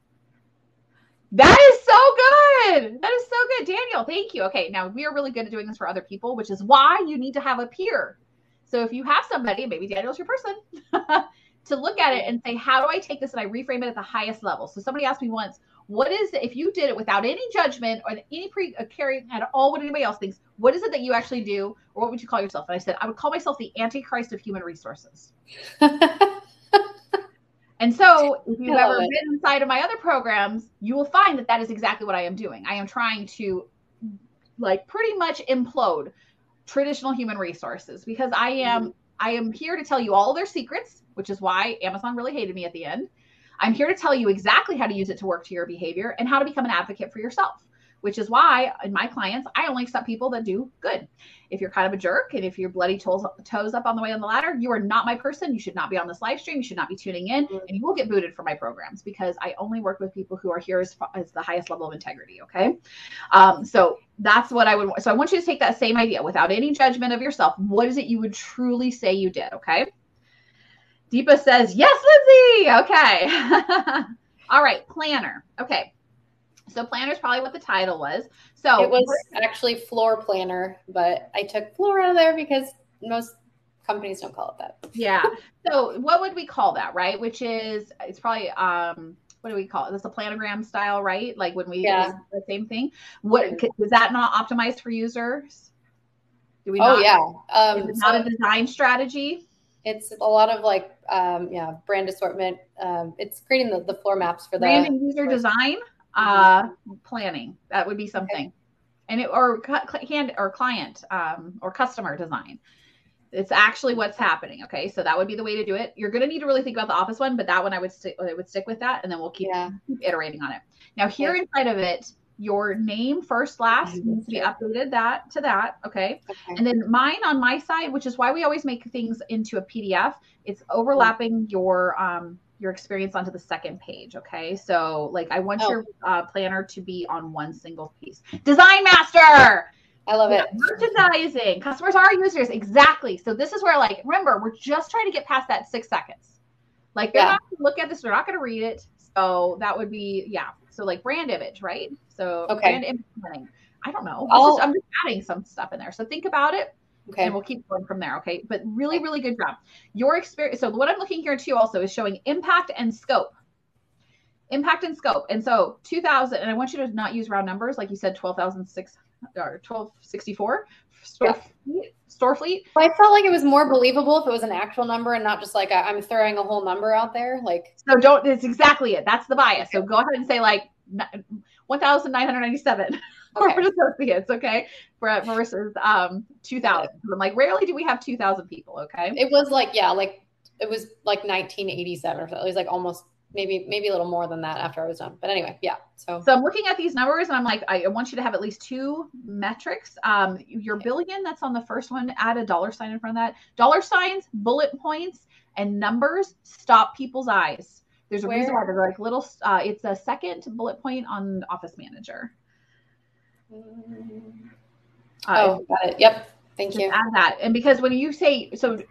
That is so good. That is so good. Daniel, thank you. Okay, now we are really good at doing this for other people, which is why you need to have a peer. So if you have somebody, maybe Daniel's your person, to look at it and say, how do I take this and I reframe it at the highest level? So somebody asked me once, what is it if you did it without any judgment or any pre uh, carrying at all what anybody else thinks? What is it that you actually do, or what would you call yourself? And I said, I would call myself the Antichrist of human resources. And so, if you've ever it. been inside of my other programs, you will find that that is exactly what I am doing. I am trying to, like, pretty much implode traditional human resources because I am I am here to tell you all their secrets, which is why Amazon really hated me at the end. I'm here to tell you exactly how to use it to work to your behavior and how to become an advocate for yourself. Which is why in my clients, I only accept people that do good. If you're kind of a jerk and if you're bloody toes, toes up on the way on the ladder, you are not my person. You should not be on this live stream. You should not be tuning in, and you will get booted from my programs because I only work with people who are here as, as the highest level of integrity. Okay, um, so that's what I would. want. So I want you to take that same idea without any judgment of yourself. What is it you would truly say you did? Okay. Deepa says yes, Lindsay. Okay. All right, planner. Okay. So planner is probably what the title was. So it was actually floor planner, but I took floor out of there because most companies don't call it that. yeah. So what would we call that, right? Which is it's probably um what do we call it? It's a planogram style, right? Like when we Yeah. the same thing. What is that not optimized for users? Do we Oh not, yeah, um, Is it not so a design strategy? It's a lot of like um, yeah brand assortment. Um, it's creating the, the floor maps for the Branding user for- design, uh planning. That would be something. And it or hand or client um or customer design. It's actually what's happening. Okay. So that would be the way to do it. You're gonna need to really think about the office one, but that one I would stick I would stick with that and then we'll keep yeah keep iterating on it. Now, here inside of it, your name first last needs to be updated that to that okay? Okay. and then mine on my side which is why we always make things into a pdf it's overlapping your um your experience onto the second page okay so like i want Oh. your uh, planner to be on one single piece design master I love it. merchandising customers are users exactly so this is where like remember we're just trying to get past that six seconds like they're Yeah. not gonna look at this they're not going to read it so that would be yeah so like brand image right? So Okay. brand image planning. I don't know. Is- i'm just adding some stuff in there. So think about it Okay. and we'll keep going from there okay? But really really good job. Your experience so what i'm looking here too also is showing impact and scope. Impact and scope. And so 2000 and i want you to not use round numbers like you said 12006 or 1264 store, fleet, store fleet But I felt like it was more believable if it was an actual number and not just like i I'm throwing a whole number out there. Like, so don't it's exactly it. That's the bias. So go ahead and say like n- 1997 Okay. corporate associates okay? For- versus um 2000 i'm like rarely do we have 2000 people okay? It was like, yeah, like it was like 1987 or so. It was like almost maybe maybe a little more than that after I was done. But anyway, yeah. So So I'm looking at these numbers and I'm like, I want you to have at least two metrics. Um, your billion, that's on the first one, add a dollar sign in front of that. Dollar signs, bullet points, and numbers stop people's eyes. There's a reason why they're like little, uh, it's a second bullet point on Office Manager. Uh, oh, got it. Yep. Thank you. add that. And because when you say, so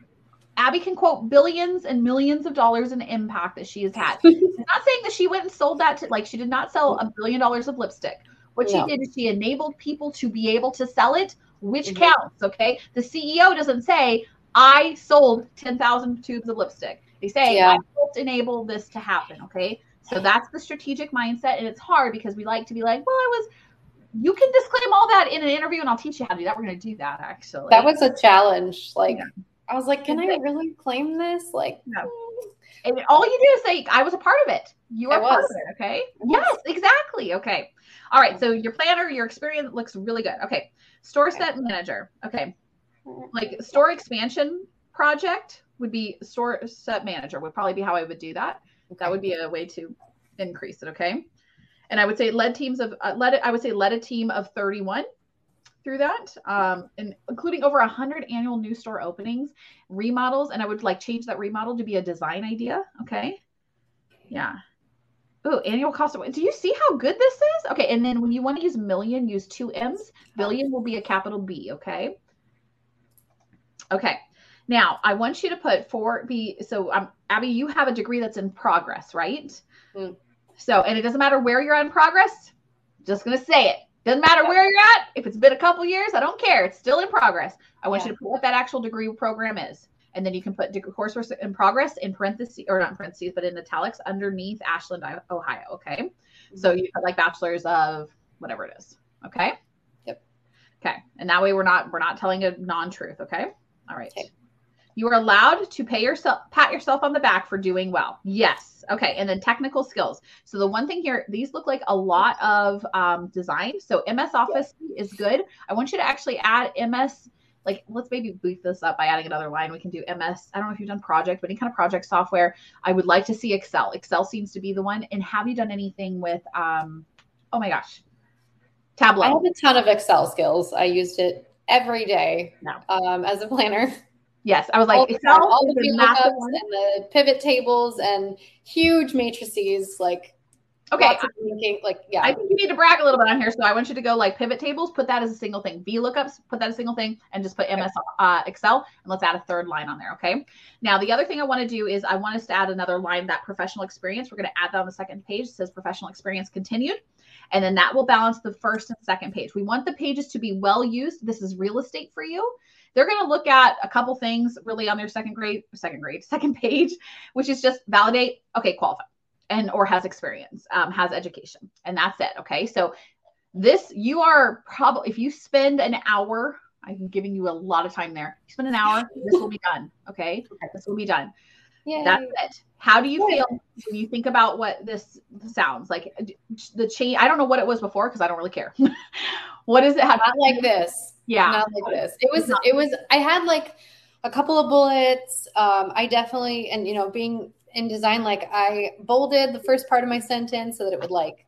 Abby can quote billions and millions of dollars in impact that she has had. I'm not saying that she went and sold that to like she did not sell a billion dollars of lipstick. What she No. did is she enabled people to be able to sell it, which Mhm. counts. Okay. The CEO doesn't say, I sold 10,000 tubes of lipstick. They say, Yeah. I helped enable this to happen. Okay. So that's the strategic mindset. And it's hard because we like to be like, well, I was, you can disclaim all that in an interview and I'll teach you how to do that. We're going to do that actually. That was a challenge. Like Yeah. I was like, can I really claim this? Like No. mm, And all you do is say, I was a part of it. You are part of it. Okay. Yes, exactly. Okay. All right. So your planner, your experience looks really good. Okay. Store Okay. set manager. Okay. Like store expansion project would be store set manager would probably be how I would do that. That would be a way to increase it. Okay. And I would say led teams of uh, led I would say led a team of 31 through that, um, and including over 100 annual new store openings, remodels, and I would like change that remodel to be a design idea. Okay. Yeah. Oh, annual cost of do you see how good this is? Okay, and then when you want to use million, use two M's. Billion will be a capital B, okay? Okay. Now I want you to put four B. So um Abby, you have a degree that's in progress, right? Mm. So and it doesn't matter where you're in progress, just gonna say it. Doesn't matter where you're at. If it's been a couple years, I don't care. It's still in progress. I want Yeah. you to put what that actual degree program is. And then you can put degree coursework in progress in parentheses, or not in parentheses, but in italics underneath Ashland, Ohio. Okay. Mm-hmm. So you put like bachelor's of whatever it is. Okay. Yep. Okay. And that way we're not we're not telling a non-truth. Okay. All right. Okay. You are allowed to pay yourself pat yourself on the back for doing well. Yes. Okay. And then technical skills. So the one thing here, these look like a lot of um, design. So MS Office is good. I want you to actually add MS. Like, let's maybe beef this up by adding another line. We can do MS. I don't know if you've done project, but any kind of project software. I would like to see Excel. Excel seems to be the one. And have you done anything with? um Oh my gosh, Tableau. I have a ton of Excel skills. I used it every day No. um, as a planner. Yes, I was like Excel all is the VLOOKUPs and the pivot tables and huge matrices. Like Okay, linking, like yeah, I think you need to brag a little bit on here. So I want you to go like pivot tables, put that as a single thing. VLOOKUPs, put that as a single thing, and just put MS uh, Excel, and let's add a third line on there. Okay. Now the other thing I want to do is I want us to add another line that professional experience. We're going to add that on the second page. It says professional experience continued, and then that will balance the first and second page. We want the pages to be well used. This is real estate for you. They're going to look at a couple things really on their second grade, second grade, second page, which is just validate. Okay, qualify and or has experience um, has education and that's it okay so this you are probably if you spend an hour i'm giving you a lot of time there you spend an hour this will be done okay this will be done Yay. that's it how do you feel when you think about what this sounds like the change i don't know what it was before because i don't really care what is it how, not like this. yeah Not like this. It was. It was. I had like a couple of bullets. Um, I definitely, and you know, being in design, like I bolded the first part of my sentence so that it would like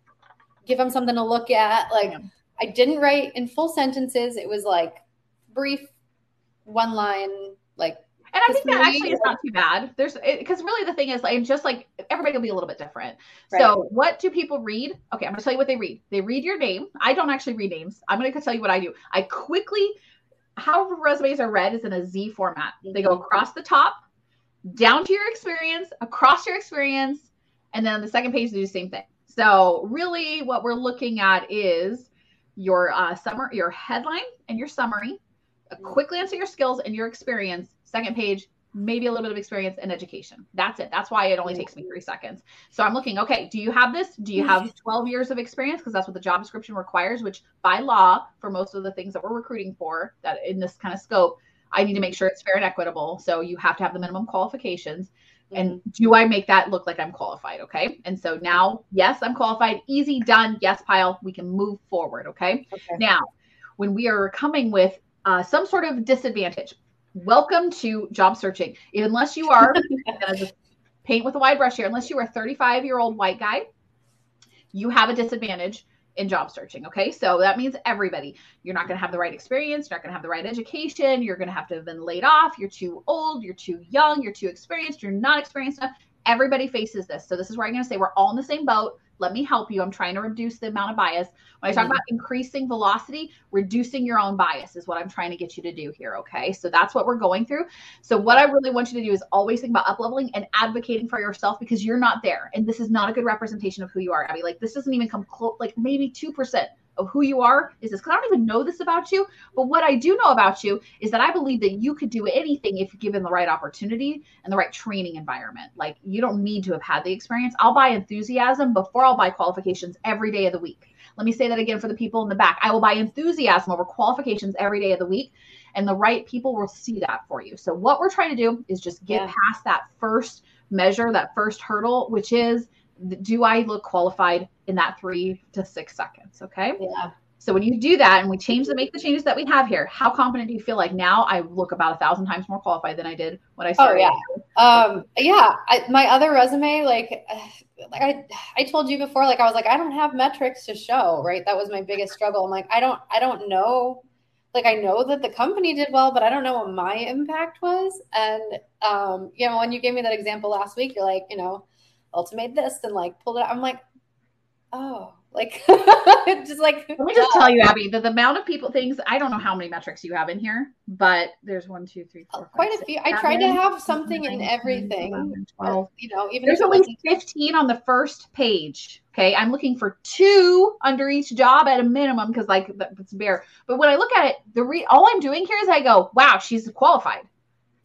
give them something to look at. Like Yeah. I didn't write in full sentences. It was like brief, one line, like And I think that actually is not too bad. There's because really the thing is like just like everybody will be a little bit different. Right. So what do people read? Okay, I'm gonna tell you what they read. They read your name. I don't actually read names. I'm gonna tell you what I do. I quickly, how resumes are read is in a Z format. They go Mhm. across the top, down to your experience, across your experience, and then on the second page they do the same thing. So really, what we're looking at is your uh, summer, your headline and your summary, a quick glance at your skills and your experience. Second page, maybe a little bit of experience and education. That's it. That's why it only takes me three seconds. So I'm looking, okay, do you have this? Do you have 12 years of experience? Because that's what the job description requires, which by law, for most of the things that we're recruiting for, that in this kind of scope, I need to make sure it's fair and equitable. So you have to have the minimum qualifications. And do I make that look like I'm qualified? Okay. And so now, yes, I'm qualified. Easy, done. Yes, pile. We can move forward. Okay. okay. Now, when we are coming with uh, some sort of disadvantage, welcome to job searching. Unless you are, I'm gonna just paint with a wide brush here, unless you are a 35 year old white guy, you have a disadvantage in job searching. Okay. So that means everybody. You're not going to have the right experience. You're not going to have the right education. You're going to have to have been laid off. You're too old. You're too young. You're too experienced. You're not experienced enough. Everybody faces this. So this is where I'm going to say we're all in the same boat. Let me help you. I'm trying to reduce the amount of bias. When I talk Mhm. about increasing velocity, reducing your own bias is what I'm trying to get you to do here. Okay. So that's what we're going through. So what I really want you to do is always think about up leveling and advocating for yourself because you're not there. And this is not a good representation of who you are, Abby. Like this doesn't even come close, like maybe 2% of who you are is this because I don't even know this about you. But what I do know about you is that I believe that you could do anything if given the right opportunity and the right training environment. Like you don't need to have had the experience. I'll buy enthusiasm before I'll buy qualifications every day of the week. Let me say that again for the people in the back. I will buy enthusiasm over qualifications every day of the week, and the right people will see that for you. So, what we're trying to do is just get Yeah. past that first measure, that first hurdle, which is do I look qualified in that three to six seconds? Okay. Yeah. So when you do that and we change the make the changes that we have here, how confident do you feel like now I look about a thousand times more qualified than I did when I started? Oh yeah. Um, yeah. I, my other resume, like, like I, I told you before, like I was like, I don't have metrics to show, right? That was my biggest struggle. I'm like, I don't, I don't know. Like I know that the company did well, but I don't know what my impact was. And um, you know, when you gave me that example last week, you're like, you know, ultimate this and like pulled it out. I'm like, oh, like just like Let me just tell you, Abby, that the amount of people things I don't know how many metrics you have in here, but there's one, two, three, uh, four, five, quite a six, few. I tried to have something in nine, 10, everything. 11, 12. You know, even There's it wasn't 15 on the first page. Okay. I'm looking for two under each job at a minimum because, like, that's bare. But when I look at it, the re- all I'm doing here is I go, wow, she's qualified.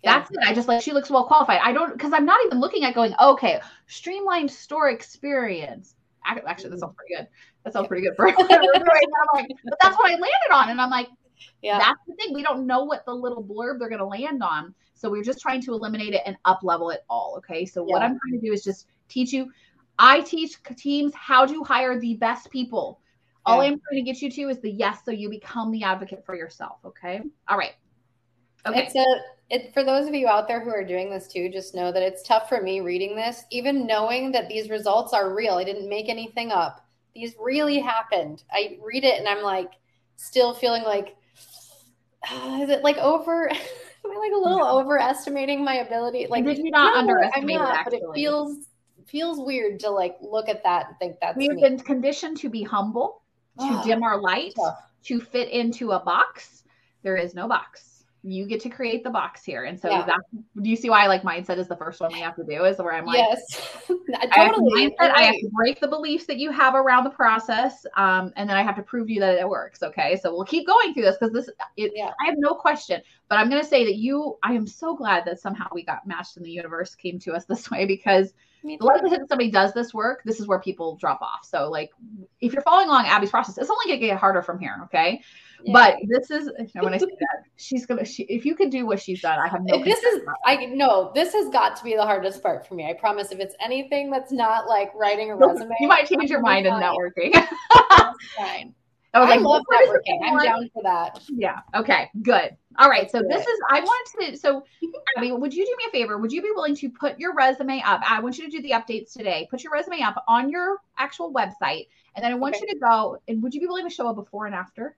Yeah. That's it. I just like she looks well qualified. I don't because I'm not even looking at going, okay, streamlined store experience. Actually, that sounds pretty good. That sounds pretty good for right now. Like, but that's what I landed on. And I'm like, yeah. that's the thing. We don't know what the little blurb they're going to land on. So we're just trying to eliminate it and up level it all. Okay. So what I'm trying to do is just teach you. I teach teams how to hire the best people. All I'm trying to get you to is the yes, so you become the advocate for yourself. Okay. All right. Okay. It's a it for those of you out there who are doing this too, just know that it's tough for me reading this, even knowing that these results are real. I didn't make anything up. These really happened. I read it and I'm like still feeling like "Ah, is it like over am I like a little overestimating my ability? Like did you not no, underestimate I'm not, but it feels feels weird to like look at that and think that's we have me. been conditioned to be humble, to Ah, dim our light, tough. to fit into a box. There is no box. You get to create the box here. And so Yeah. that do you see why like mindset is the first one we have to do is where I'm like yes. I have totally. mindset, I have to break the beliefs that you have around the process, um, and then I have to prove to you that it works. Okay, so we'll keep going through this because this, it, Yeah. I have no question. But I'm going to say that you, I am so glad that somehow we got matched and the universe came to us this way because the likelihood that somebody does this work, this is where people drop off. So like, if you're following along Abby's process, it's only going to get harder from here. Okay, Yeah. but this is when I say that she's gonna, she, if you can do what she's done, I have no. this is I no, this has got to be the hardest part for me. I promise. If it's anything that's not like writing a resume, You might change your mind in fine. networking. Fine. I love networking. I'm down for that. Yeah. Okay. Good. All right. So this is I wanted to so I mean, would you do me a favor? Would you be willing to put your resume up? I want you to do the updates today. Put your resume up on your actual website. And then I want okay. you to go and would you be willing to show a before and after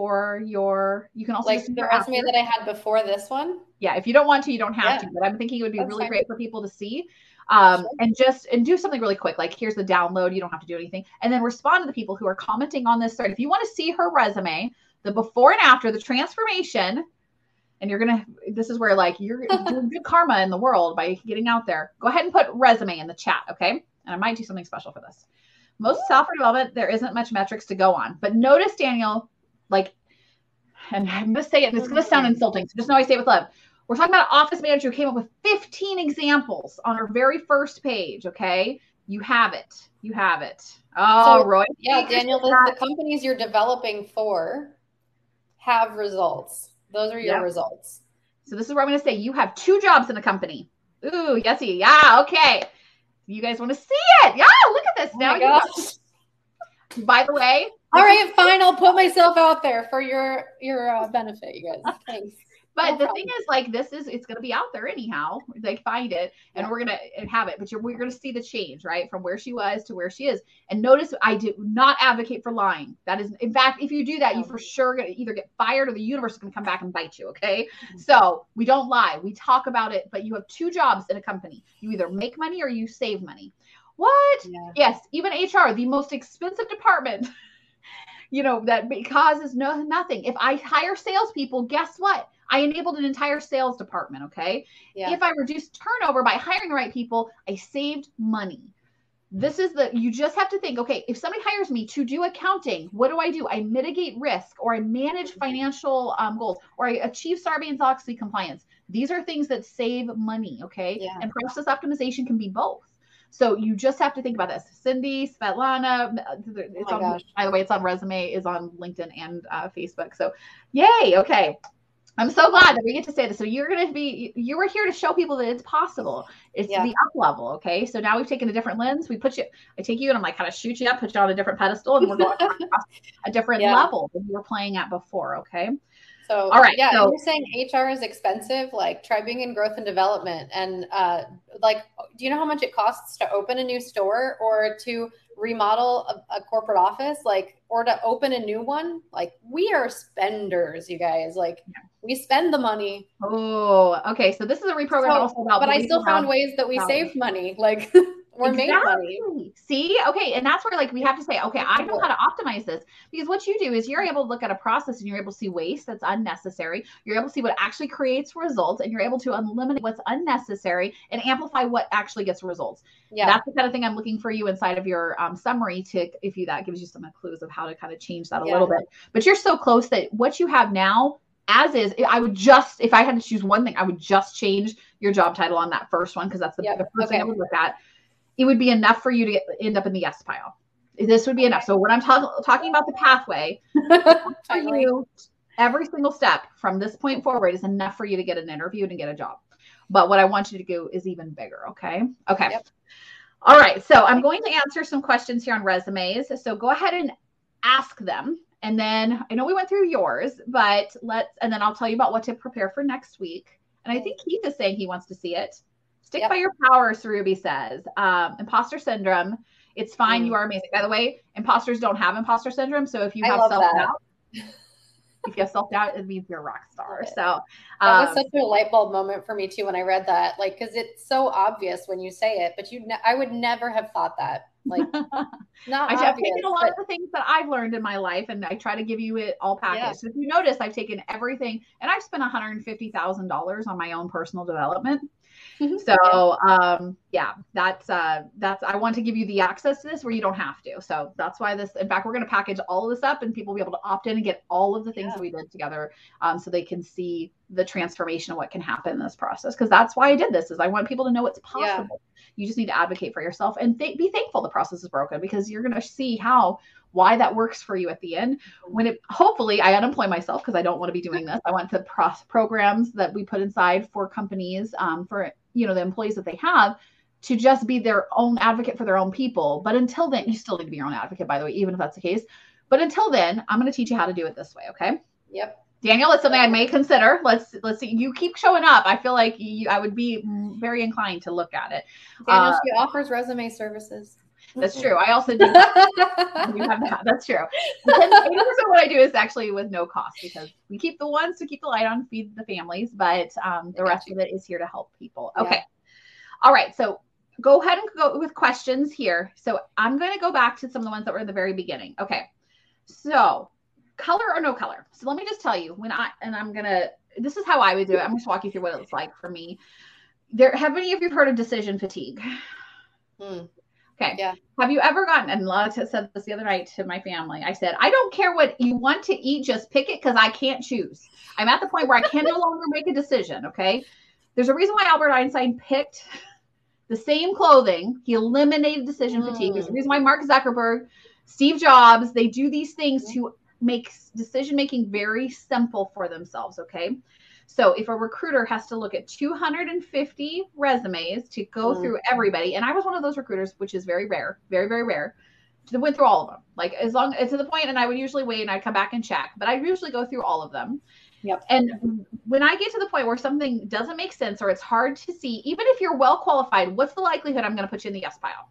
for your you can also like the resume after. that I had before this one? Yeah, if you don't want to, you don't have yeah. to, but I'm thinking it would be That's really fine. great for people to see um, sure. and just and do something really quick like here's the download you don't have to do anything and then respond to the people who are commenting on this thread if you want to see her resume the before and after the transformation and you're gonna this is where like you're doing good karma in the world by getting out there go ahead and put resume in the chat okay and i might do something special for this most software development there isn't much metrics to go on but notice daniel like and i'm gonna say it and it's gonna sound insulting so just know i say it with love we're talking about office manager who came up with 15 examples on our very first page. Okay. You have it. You have it. Oh, so, Roy. Yeah, Daniel, the, the, companies you're developing for have results. Those are your results. So this is where I'm going to say you have two jobs in a company. Ooh, yesy. Yeah. Okay. You guys want to see it? Yeah. Look at this. Oh now you By the way. All right, fine. I'll put myself out there for your your uh, benefit, you guys. Thanks. But no the problem. thing is, like, this is it's going to be out there anyhow. Like, find it, and yeah. we're going to have it. But you're, we're going to see the change, right, from where she was to where she is. And notice, I do not advocate for lying. That is, in fact, if you do that, you for sure going to either get fired or the universe is going to come back and bite you. Okay, mm-hmm. so we don't lie. We talk about it. But you have two jobs in a company. You either make money or you save money. What? Yeah. Yes, even HR, the most expensive department. you know that causes no nothing. If I hire salespeople, guess what? I enabled an entire sales department. Okay. Yeah. If I reduced turnover by hiring the right people, I saved money. This is the, you just have to think, okay, if somebody hires me to do accounting, what do I do? I mitigate risk or I manage financial um, goals or I achieve Sarbanes Oxley compliance. These are things that save money. Okay. Yeah. And process optimization can be both. So you just have to think about this. Cindy, Svetlana, it's oh on, gosh. by the way, it's on resume, is on LinkedIn and uh, Facebook. So yay. Okay. I'm so glad that we get to say this. So you're going to be, you were here to show people that it's possible. It's yeah. the up level. Okay. So now we've taken a different lens. We put you, I take you and I'm like kind of shoot you up, put you on a different pedestal, and we're going to a different yeah. level than you were playing at before. Okay. So, all right. Yeah. So, you're saying HR is expensive. Like try being in growth and development. And uh, like, do you know how much it costs to open a new store or to remodel a, a, corporate office like or to open a new one like we are spenders you guys like we spend the money oh okay so this is a reprogram so, also about but i still found ways that we saved money like or exactly. make money. See, okay, and that's where like we have to say, okay, I know how to optimize this because what you do is you're able to look at a process and you're able to see waste that's unnecessary. You're able to see what actually creates results, and you're able to eliminate what's unnecessary and amplify what actually gets results. Yeah, that's the kind of thing I'm looking for you inside of your um, summary to if you that gives you some clues of how to kind of change that a yeah. little bit. But you're so close that what you have now as is, I would just, if I had to choose one thing, I would just change your job title on that first one because that's the, yep. the first okay. thing I would look at it would be enough for you to get, end up in the yes pile. This would be enough. So when I'm talk, talking about the pathway, for you, every single step from this point forward is enough for you to get an interview and get a job. But what I want you to do is even bigger. Okay. Okay. Yep. All right. So I'm going to answer some questions here on resumes. So go ahead and ask them. And then I know we went through yours, but let's, and then I'll tell you about what to prepare for next week. And I think Keith is saying he wants to see it. Stick yep. by your power, Ruby says. Um, imposter syndrome. It's fine. Mm. You are amazing. By the way, imposters don't have imposter syndrome. So if you have self doubt, if you have self doubt, it means you're a rock star. So um, that was um, such a light bulb moment for me too when I read that. Like, because it's so obvious when you say it, but you, ne- I would never have thought that. Like, not I've taken a lot but... of the things that I've learned in my life, and I try to give you it all packaged. Yeah. So if you notice, I've taken everything, and I've spent one hundred fifty thousand dollars on my own personal development. Mm-hmm. So um, yeah, that's uh, that's I want to give you the access to this where you don't have to. So that's why this. In fact, we're going to package all of this up, and people will be able to opt in and get all of the things yeah. that we did together, um, so they can see the transformation of what can happen in this process. Because that's why I did this. Is I want people to know it's possible. Yeah. You just need to advocate for yourself and th- be thankful the process is broken because you're going to see how why that works for you at the end. When it hopefully I unemploy myself because I don't want to be doing this. I want the pro- programs that we put inside for companies um, for you know the employees that they have to just be their own advocate for their own people. But until then, you still need to be your own advocate. By the way, even if that's the case, But until then, I'm going to teach you how to do it this way. Okay. Yep. Daniel, it's something I may consider. Let's let's see. You keep showing up. I feel like you, I would be very inclined to look at it. Daniel, uh, she offers resume services. That's true. I also do. you have that. That's true. Eighty percent of what I do is actually with no cost because we keep the ones to keep the light on, feed the families, but um, the rest you. of it is here to help people. Okay. Yeah. All right. So go ahead and go with questions here. So I'm going to go back to some of the ones that were in the very beginning. Okay. So color or no color. So let me just tell you when I, and I'm going to, this is how I would do it. I'm just walk you through what it's like for me. There, have any of you heard of decision fatigue? Hmm. Okay. Yeah. Have you ever gotten, and Lana said this the other night to my family. I said, I don't care what you want to eat, just pick it because I can't choose. I'm at the point where I can no longer make a decision. Okay. There's a reason why Albert Einstein picked the same clothing. He eliminated decision mm. fatigue. There's a reason why Mark Zuckerberg, Steve Jobs, they do these things to make decision making very simple for themselves. Okay. So if a recruiter has to look at 250 resumes to go mm. through everybody, and I was one of those recruiters, which is very rare, very, very rare, to went through all of them. Like as long as to the point, and I would usually wait and I'd come back and check, but I usually go through all of them. Yep. And when I get to the point where something doesn't make sense or it's hard to see, even if you're well qualified, what's the likelihood I'm going to put you in the yes pile?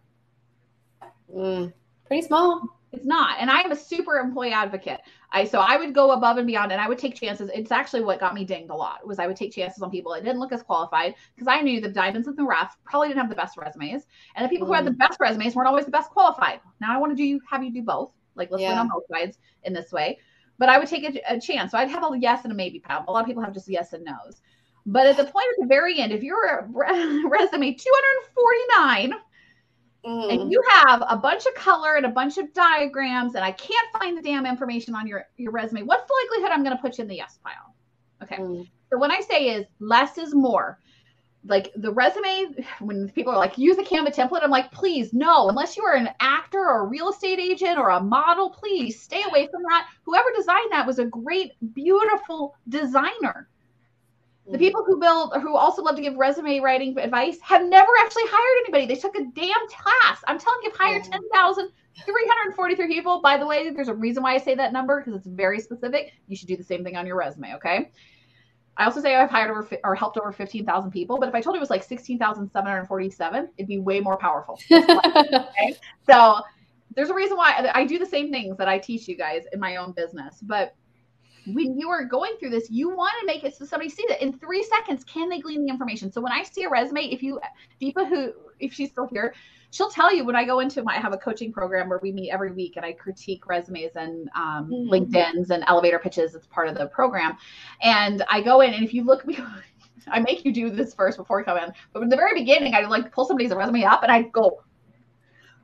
Mm, pretty small. It's not. And I am a super employee advocate. I so I would go above and beyond and I would take chances. It's actually what got me dinged a lot was I would take chances on people that didn't look as qualified because I knew the diamonds in the rough probably didn't have the best resumes. And the people mm. who had the mm. best resumes weren't always the best qualified. Now I want to do you have you do both. Like let's yeah. win on both sides in this way. But I would take a, a chance. So I'd have a yes and a maybe pile. A lot of people have just yes and no's. But at the point at the very end, if you're a resume 249 Mm. And you have a bunch of color and a bunch of diagrams, and I can't find the damn information on your, your resume. What's the likelihood I'm going to put you in the yes pile? Okay. Mm. So what I say is less is more. Like the resume, when people are like, use a Canva template, I'm like, please, no, unless you are an actor or a real estate agent or a model, please stay away from that. Whoever designed that was a great, beautiful designer. The mm-hmm. people who build, who also love to give resume writing advice, have never actually hired anybody. They took a damn class. I'm telling you, I've hired 10,343 people. By the way, there's a reason why I say that number because it's very specific. You should do the same thing on your resume, okay? I also say I've hired over or helped over 15,000 people, but if I told you it was like 16,747, it'd be way more powerful. okay? So there's a reason why I do the same things that I teach you guys in my own business. But when you are going through this, you want to make it so somebody sees it in three seconds. Can they glean the information? So when I see a resume, if you Deepa, who if she's still here, she'll tell you when I go into my I have a coaching program where we meet every week and I critique resumes and um, mm-hmm. LinkedIn's and elevator pitches. It's part of the program, and I go in and if you look me. I make you do this first before you come in. But in the very beginning, I like pull somebody's resume up and I go,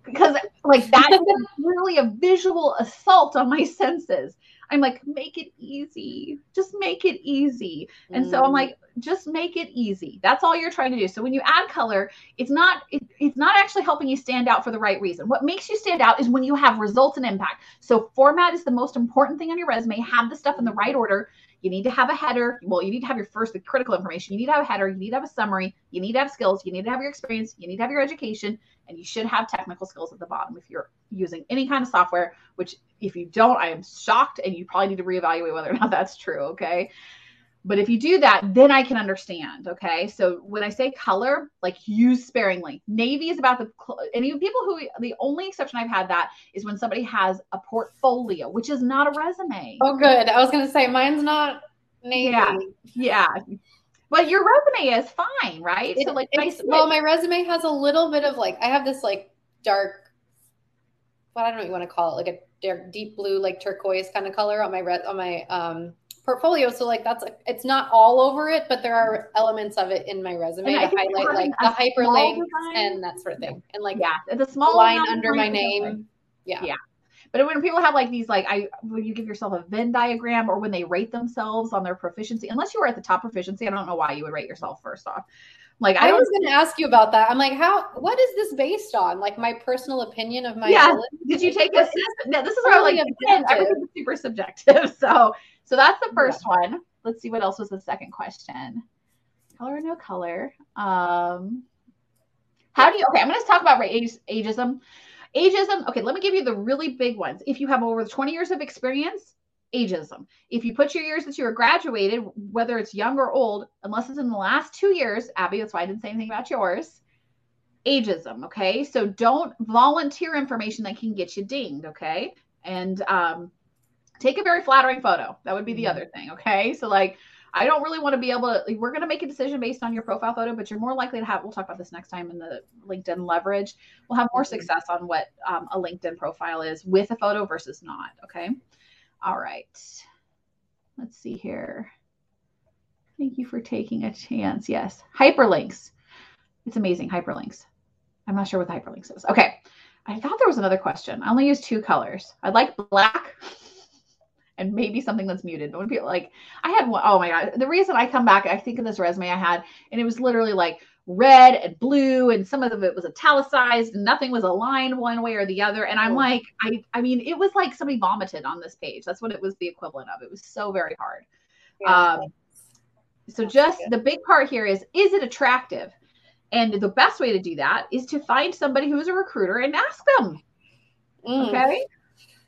because like that is really a visual assault on my senses. I'm like, make it easy. Just make it easy. And mm. so I'm mm. like, just make it easy. That's all you're trying to do. So when you add color, it's not it, it's not actually helping you stand out for the right reason. What makes you stand out is when you have results and impact. So format is the most important thing on your resume. Have the stuff in the right order. You need to have a header. Well, you need to have your first the critical information. You need to have a header. You need to have a summary. You need to have skills. You need to have your experience. You need to have your education and you should have technical skills at the bottom if you're using any kind of software which if you don't i am shocked and you probably need to reevaluate whether or not that's true okay but if you do that then i can understand okay? So when i say color like use sparingly. Navy is about the any people who the only exception i've had that is when somebody has a portfolio which is not a resume. Oh good. I was going to say mine's not navy. Yeah. Yeah. But your resume is fine, right? It, so like, well, my resume has a little bit of like I have this like dark, what I don't know what you want to call it, like a dark, deep blue, like turquoise kind of color on my red on my um portfolio. So like that's a, it's not all over it, but there are elements of it in my resume to highlight like the hyperlinks and that sort of thing, and like yeah, the small line under my name. Yeah. Yeah. But when people have like these, like I, when you give yourself a Venn diagram or when they rate themselves on their proficiency, unless you were at the top proficiency, I don't know why you would rate yourself first off. Like I, I was going to ask you about that. I'm like, how? What is this based on? Like my personal opinion of my. Yeah. Ability? Did you take this? No, this is where like everything's super subjective. So, so that's the first yeah. one. Let's see what else was the second question. Color or no color. Um, how do you? Okay, I'm going to talk about age, ageism Ageism. Okay, let me give you the really big ones. If you have over 20 years of experience, ageism. If you put your years that you were graduated, whether it's young or old, unless it's in the last two years, Abby, that's why I didn't say anything about yours. Ageism. Okay, so don't volunteer information that can get you dinged. Okay, and um, take a very flattering photo. That would be the mm-hmm. other thing. Okay, so like I don't really want to be able to, we're going to make a decision based on your profile photo, but you're more likely to have, we'll talk about this next time in the LinkedIn leverage. We'll have more mm-hmm. success on what um, a LinkedIn profile is with a photo versus not. Okay. All right. Let's see here. Thank you for taking a chance. Yes. Hyperlinks. It's amazing. Hyperlinks. I'm not sure what the hyperlinks is. Okay. I thought there was another question. I only use two colors. I'd like black and maybe something that's muted. But when people like, I had one, oh my God. The reason I come back, I think of this resume I had, and it was literally like red and blue, and some of it was italicized, and nothing was aligned one way or the other. And I'm oh. like, I, I mean, it was like somebody vomited on this page. That's what it was the equivalent of. It was so very hard. Yeah, um, so just the big part here is, is it attractive? And the best way to do that is to find somebody who's a recruiter and ask them. Mm. Okay.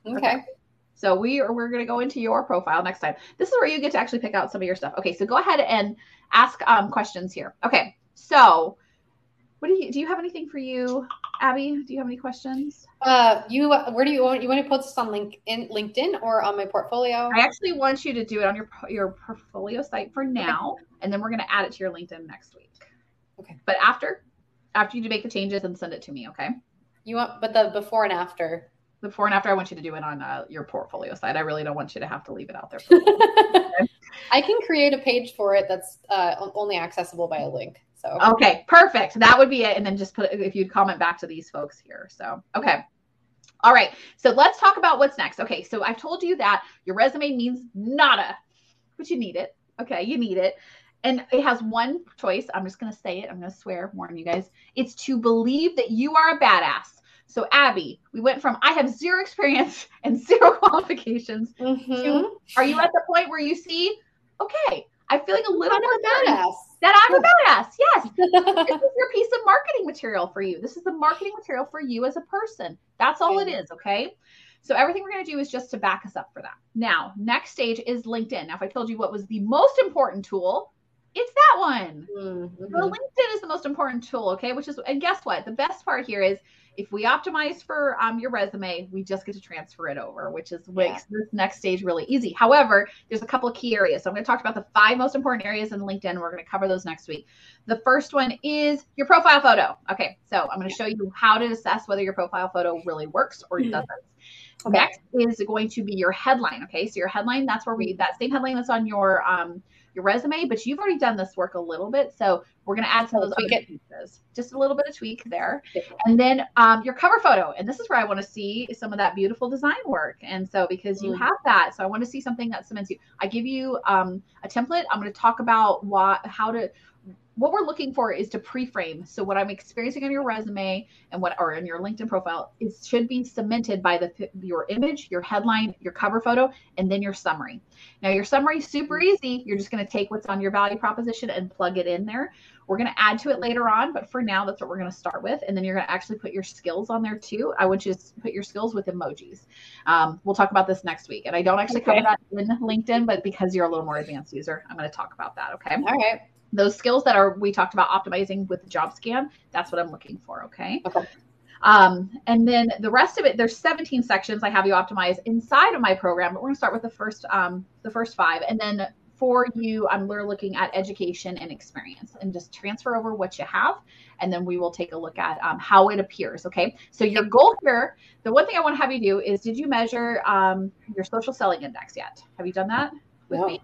Okay. okay. So we are we're going to go into your profile next time. This is where you get to actually pick out some of your stuff. Okay, so go ahead and ask um, questions here. Okay, so what do you do? You have anything for you, Abby? Do you have any questions? Uh, you where do you want you want to post this on LinkedIn, LinkedIn or on my portfolio? I actually want you to do it on your your portfolio site for now, okay. and then we're going to add it to your LinkedIn next week. Okay. But after after you make the changes and send it to me, okay? You want but the before and after before and after, I want you to do it on uh, your portfolio side. I really don't want you to have to leave it out there. I can create a page for it that's uh, only accessible by a link. So okay, perfect. That would be it. And then just put if you'd comment back to these folks here. So okay. All right. So let's talk about what's next. Okay. So I've told you that your resume means nada, but you need it. Okay. You need it. And it has one choice. I'm just going to say it. I'm going to swear, warn you guys. It's to believe that you are a badass so, Abby, we went from I have zero experience and zero qualifications mm-hmm. to are you at the point where you see, okay, I'm feeling a little more badass. That I'm a badass. Yes. this is your piece of marketing material for you. This is the marketing material for you as a person. That's all it is. Okay. So everything we're going to do is just to back us up for that. Now, next stage is LinkedIn. Now, if I told you what was the most important tool, it's that one. Mm-hmm. So LinkedIn is the most important tool, okay? Which is, and guess what? The best part here is if we optimize for um, your resume, we just get to transfer it over, which is makes this next stage really easy. However, there's a couple of key areas. So I'm going to talk about the five most important areas in LinkedIn. We're going to cover those next week. The first one is your profile photo. Okay, so I'm going to show you how to assess whether your profile photo really works or mm-hmm. doesn't. Okay. Next is going to be your headline. Okay, so your headline, that's where we that same headline that's on your um, your resume, but you've already done this work a little bit. So we're going to add some of those other pieces, just a little bit of tweak there. And then um, your cover photo. And this is where I want to see some of that beautiful design work. And so because you mm. have that, so I want to see something that cements you. I give you um, a template. I'm going to talk about why, how to, what we're looking for is to pre-frame. So what I'm experiencing on your resume and what or in your LinkedIn profile is should be cemented by the your image, your headline, your cover photo, and then your summary. Now your summary is super easy. You're just going to take what's on your value proposition and plug it in there. We're going to add to it later on, but for now that's what we're going to start with. And then you're going to actually put your skills on there too. I would just put your skills with emojis. Um, we'll talk about this next week. And I don't actually okay. cover that in LinkedIn, but because you're a little more advanced user, I'm going to talk about that. Okay. All right those skills that are we talked about optimizing with Jobscan that's what i'm looking for okay? Okay. Um, and then the rest of it there's 17 sections i have you optimize inside of my program but we're going to start with the first um, the first five. And then for you i'm we're looking at education and experience and just transfer over what you have. And then we will take a look at um, how it appears okay? So your goal here the one thing i want to have you do is did you measure um, your social selling index yet? Have you done that with me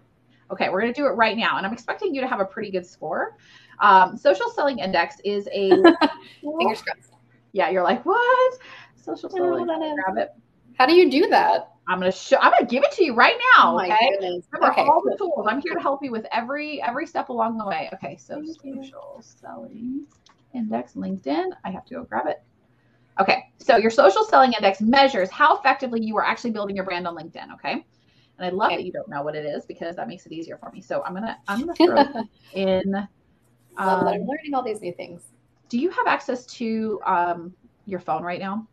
Okay, we're going to do it right now. And I'm expecting you to have a pretty good score. Um, social selling index is a fingers crossed. Yeah, you're like, what? Social selling. Grab it. How do you do that? I'm gonna show. I'm gonna give it to you right now. Oh okay. Remember okay. all the tools. I'm here to help you with every every step along the way. Okay. So social selling index, LinkedIn. I have to go grab it. Okay. So your social selling index measures how effectively you are actually building your brand on LinkedIn. Okay. And I love okay. that you don't know what it is because that makes it easier for me. So I'm gonna I'm gonna throw in. Um, I'm learning all these new things. Do you have access to um, your phone right now?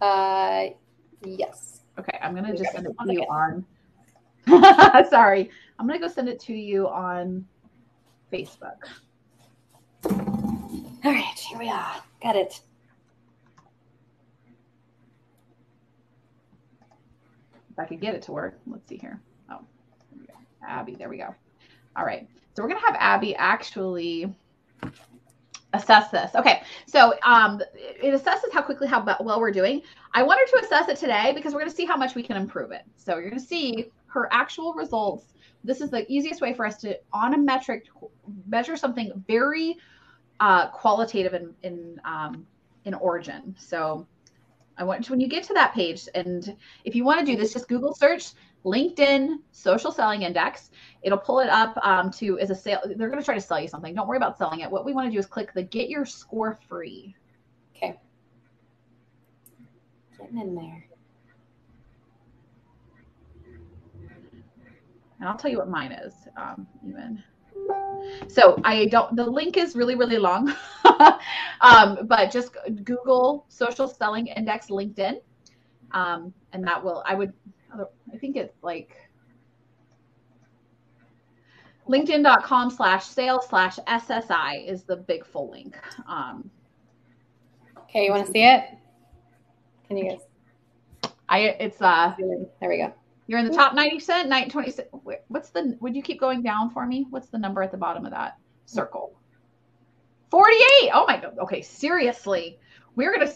Uh, yes. Okay, I'm gonna just send it to you on. Sorry, I'm gonna go send it to you on Facebook. All right, here we are. Got it. If I could get it to work. Let's see here. Oh, there. Abby, there we go. All right, so we're gonna have Abby actually assess this. Okay, so um, it assesses how quickly, how well we're doing. I want her to assess it today because we're going to see how much we can improve it. So you're going to see her actual results. This is the easiest way for us to, on a metric, measure something very uh, qualitative in in um, in origin. So I want to, when you get to that page, and if you want to do this, just Google search LinkedIn Social Selling Index. It'll pull it up um, to as a sale. They're going to try to sell you something. Don't worry about selling it. What we want to do is click the Get Your Score Free. Okay. Getting in there. and I'll tell you what mine is um, even. So I don't. The link is really really long, um, but just Google Social Selling Index LinkedIn, um, and that will. I would. I think it's like linkedin.com slash sales slash SSI is the big full link. Um, Okay, you want to see it? Can you guys? I it's uh There we go. You're in the top 90 cent, 9 20 cent. What's the would you keep going down for me? What's the number at the bottom of that circle? 48. Oh my god. Okay, seriously. We're gonna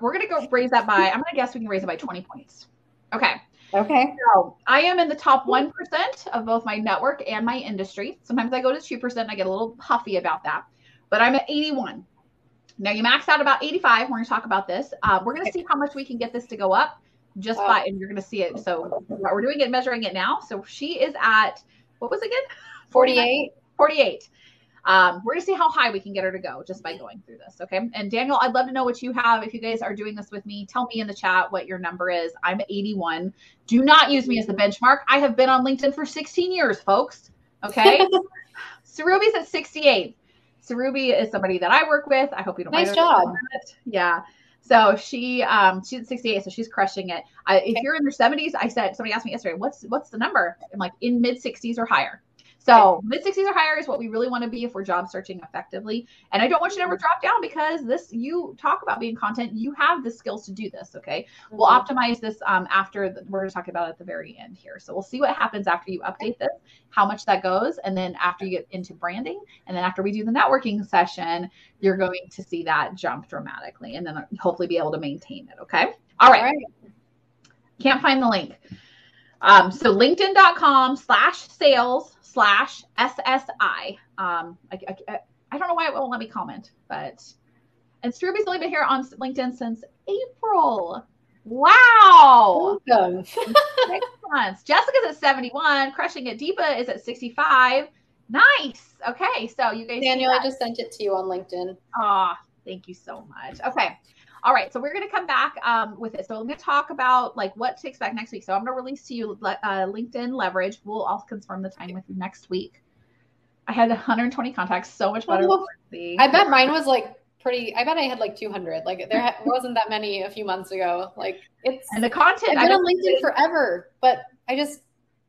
we're gonna go raise that by. I'm gonna guess we can raise it by 20 points. Okay. Okay. So I am in the top 1% of both my network and my industry. Sometimes I go to 2%. I get a little huffy about that, but I'm at 81. Now you max out about 85. We're going to talk about this. Uh, we're going to see how much we can get this to go up just Wow. by, and you're going to see it. So we're doing it, measuring it now. So she is at, what was it again? 48. 48. Um, we're going to see how high we can get her to go just by going through this. Okay. And Daniel, I'd love to know what you have. If you guys are doing this with me, tell me in the chat what your number is. I'm 81. Do not use me as the benchmark. I have been on LinkedIn for 16 years, folks. Okay. Sarubi's at 68. Sarubi is somebody that I work with. I hope you don't Nice mind. job. Yeah. So she um she's 68, so she's crushing it. I, if you're in your 70s, I said somebody asked me yesterday, what's what's the number? I'm like in mid 60s or higher. So mid 60s or higher is what we really want to be if we're job searching effectively. And I don't want you to ever drop down because this you talk about being content, you have the skills to do this. Okay. We'll Mhm. optimize this um, after the, we're going to talk about it at the very end here. So we'll see what happens after you update this, how much that goes, and then after you get into branding, and then after we do the networking session, you're going to see that jump dramatically, and then hopefully be able to maintain it. Okay. All right. All right. Can't find the link. Um, so LinkedIn.com slash sales slash SSI. Um, I, I, I don't know why it won't let me comment, but and Struby's only been here on LinkedIn since April. Wow. Welcome. Six months. Jessica's at 71, crushing it. Deepa is at 65. Nice. Okay. So you guys Daniel, I just sent it to you on LinkedIn. Ah, thank you so much. Okay. All right. So we're going to come back um, with it. So I'm going to talk about like what to expect next week. So I'm going to release to you uh, LinkedIn leverage. We'll all confirm the time with you next week. I had 120 contacts. So much better. Oh, I bet mine was like pretty. I bet I had like 200. Like there wasn't that many a few months ago. Like it's. and the content. I've been on don't- LinkedIn forever, but I just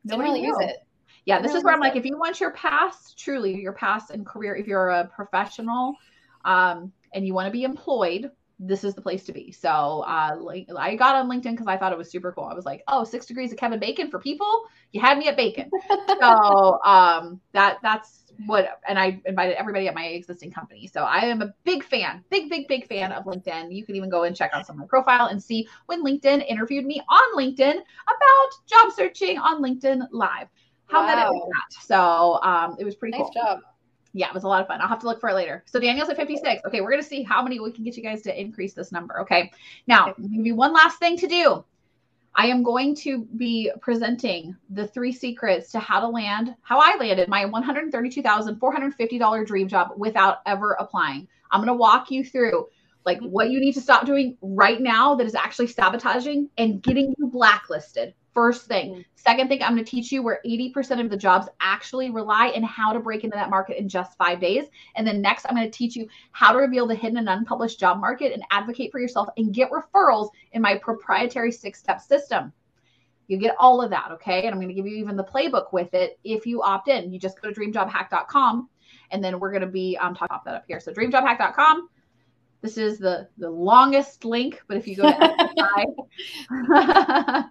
didn't Nobody really use it. yeah this is where i'm like if you want your past truly your past and career if you're a professional um, and you want to be employed this is the place to be. So uh, like i got on linkedin because i thought it was super cool. I was like oh six degrees of kevin bacon for people? You had me at bacon. So um, that that's what and i invited everybody at my existing company. So i am a big fan big big big fan of linkedin. You can even go and check out some of my profile and see when linkedin interviewed me on linkedin about job searching on linkedin live. How that Wow. is that? So um, it was pretty Nice cool. job. Yeah, it was a lot of fun. I'll have to look for it later. So Daniel's at 56. Okay, we're gonna see how many we can get you guys to increase this number. Okay. Now, I'm gonna give you one last thing to do. I am going to be presenting the three secrets to how to land, how I landed my $132,450 dream job without ever applying. I'm gonna walk you through like what you need to stop doing right now that is actually sabotaging and getting you blacklisted First thing. Mm-hmm. Second thing, I'm going to teach you where 80% of the jobs actually rely and how to break into that market in just five days. And then next, I'm going to teach you how to reveal the hidden and unpublished job market and advocate for yourself and get referrals in my proprietary six step system. You get all of that, okay? And I'm going to give you even the playbook with it if you opt in. You just go to dreamjobhack.com and then we're going to be um, talking about that up here. So dreamjobhack.com this is the the longest link, but if you go to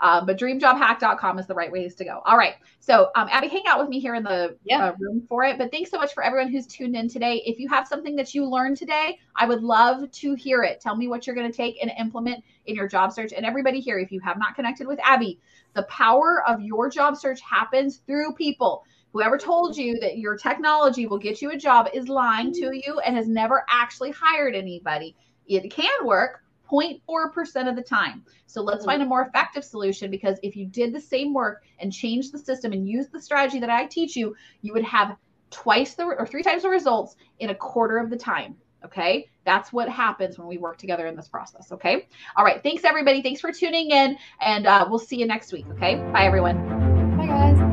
uh, but dreamjobhack.com is the right ways to go. All right. So, um, Abby, hang out with me here in the yeah. uh, room for it. But thanks so much for everyone who's tuned in today. If you have something that you learned today, I would love to hear it. Tell me what you're going to take and implement in your job search. And everybody here, if you have not connected with Abby, the power of your job search happens through people. Whoever told you that your technology will get you a job is lying to you and has never actually hired anybody. It can work 0.4% of the time. So let's find a more effective solution because if you did the same work and changed the system and used the strategy that I teach you, you would have twice the or three times the results in a quarter of the time. Okay. That's what happens when we work together in this process. Okay. All right. Thanks, everybody. Thanks for tuning in. And uh, we'll see you next week. Okay. Bye, everyone. Bye, guys.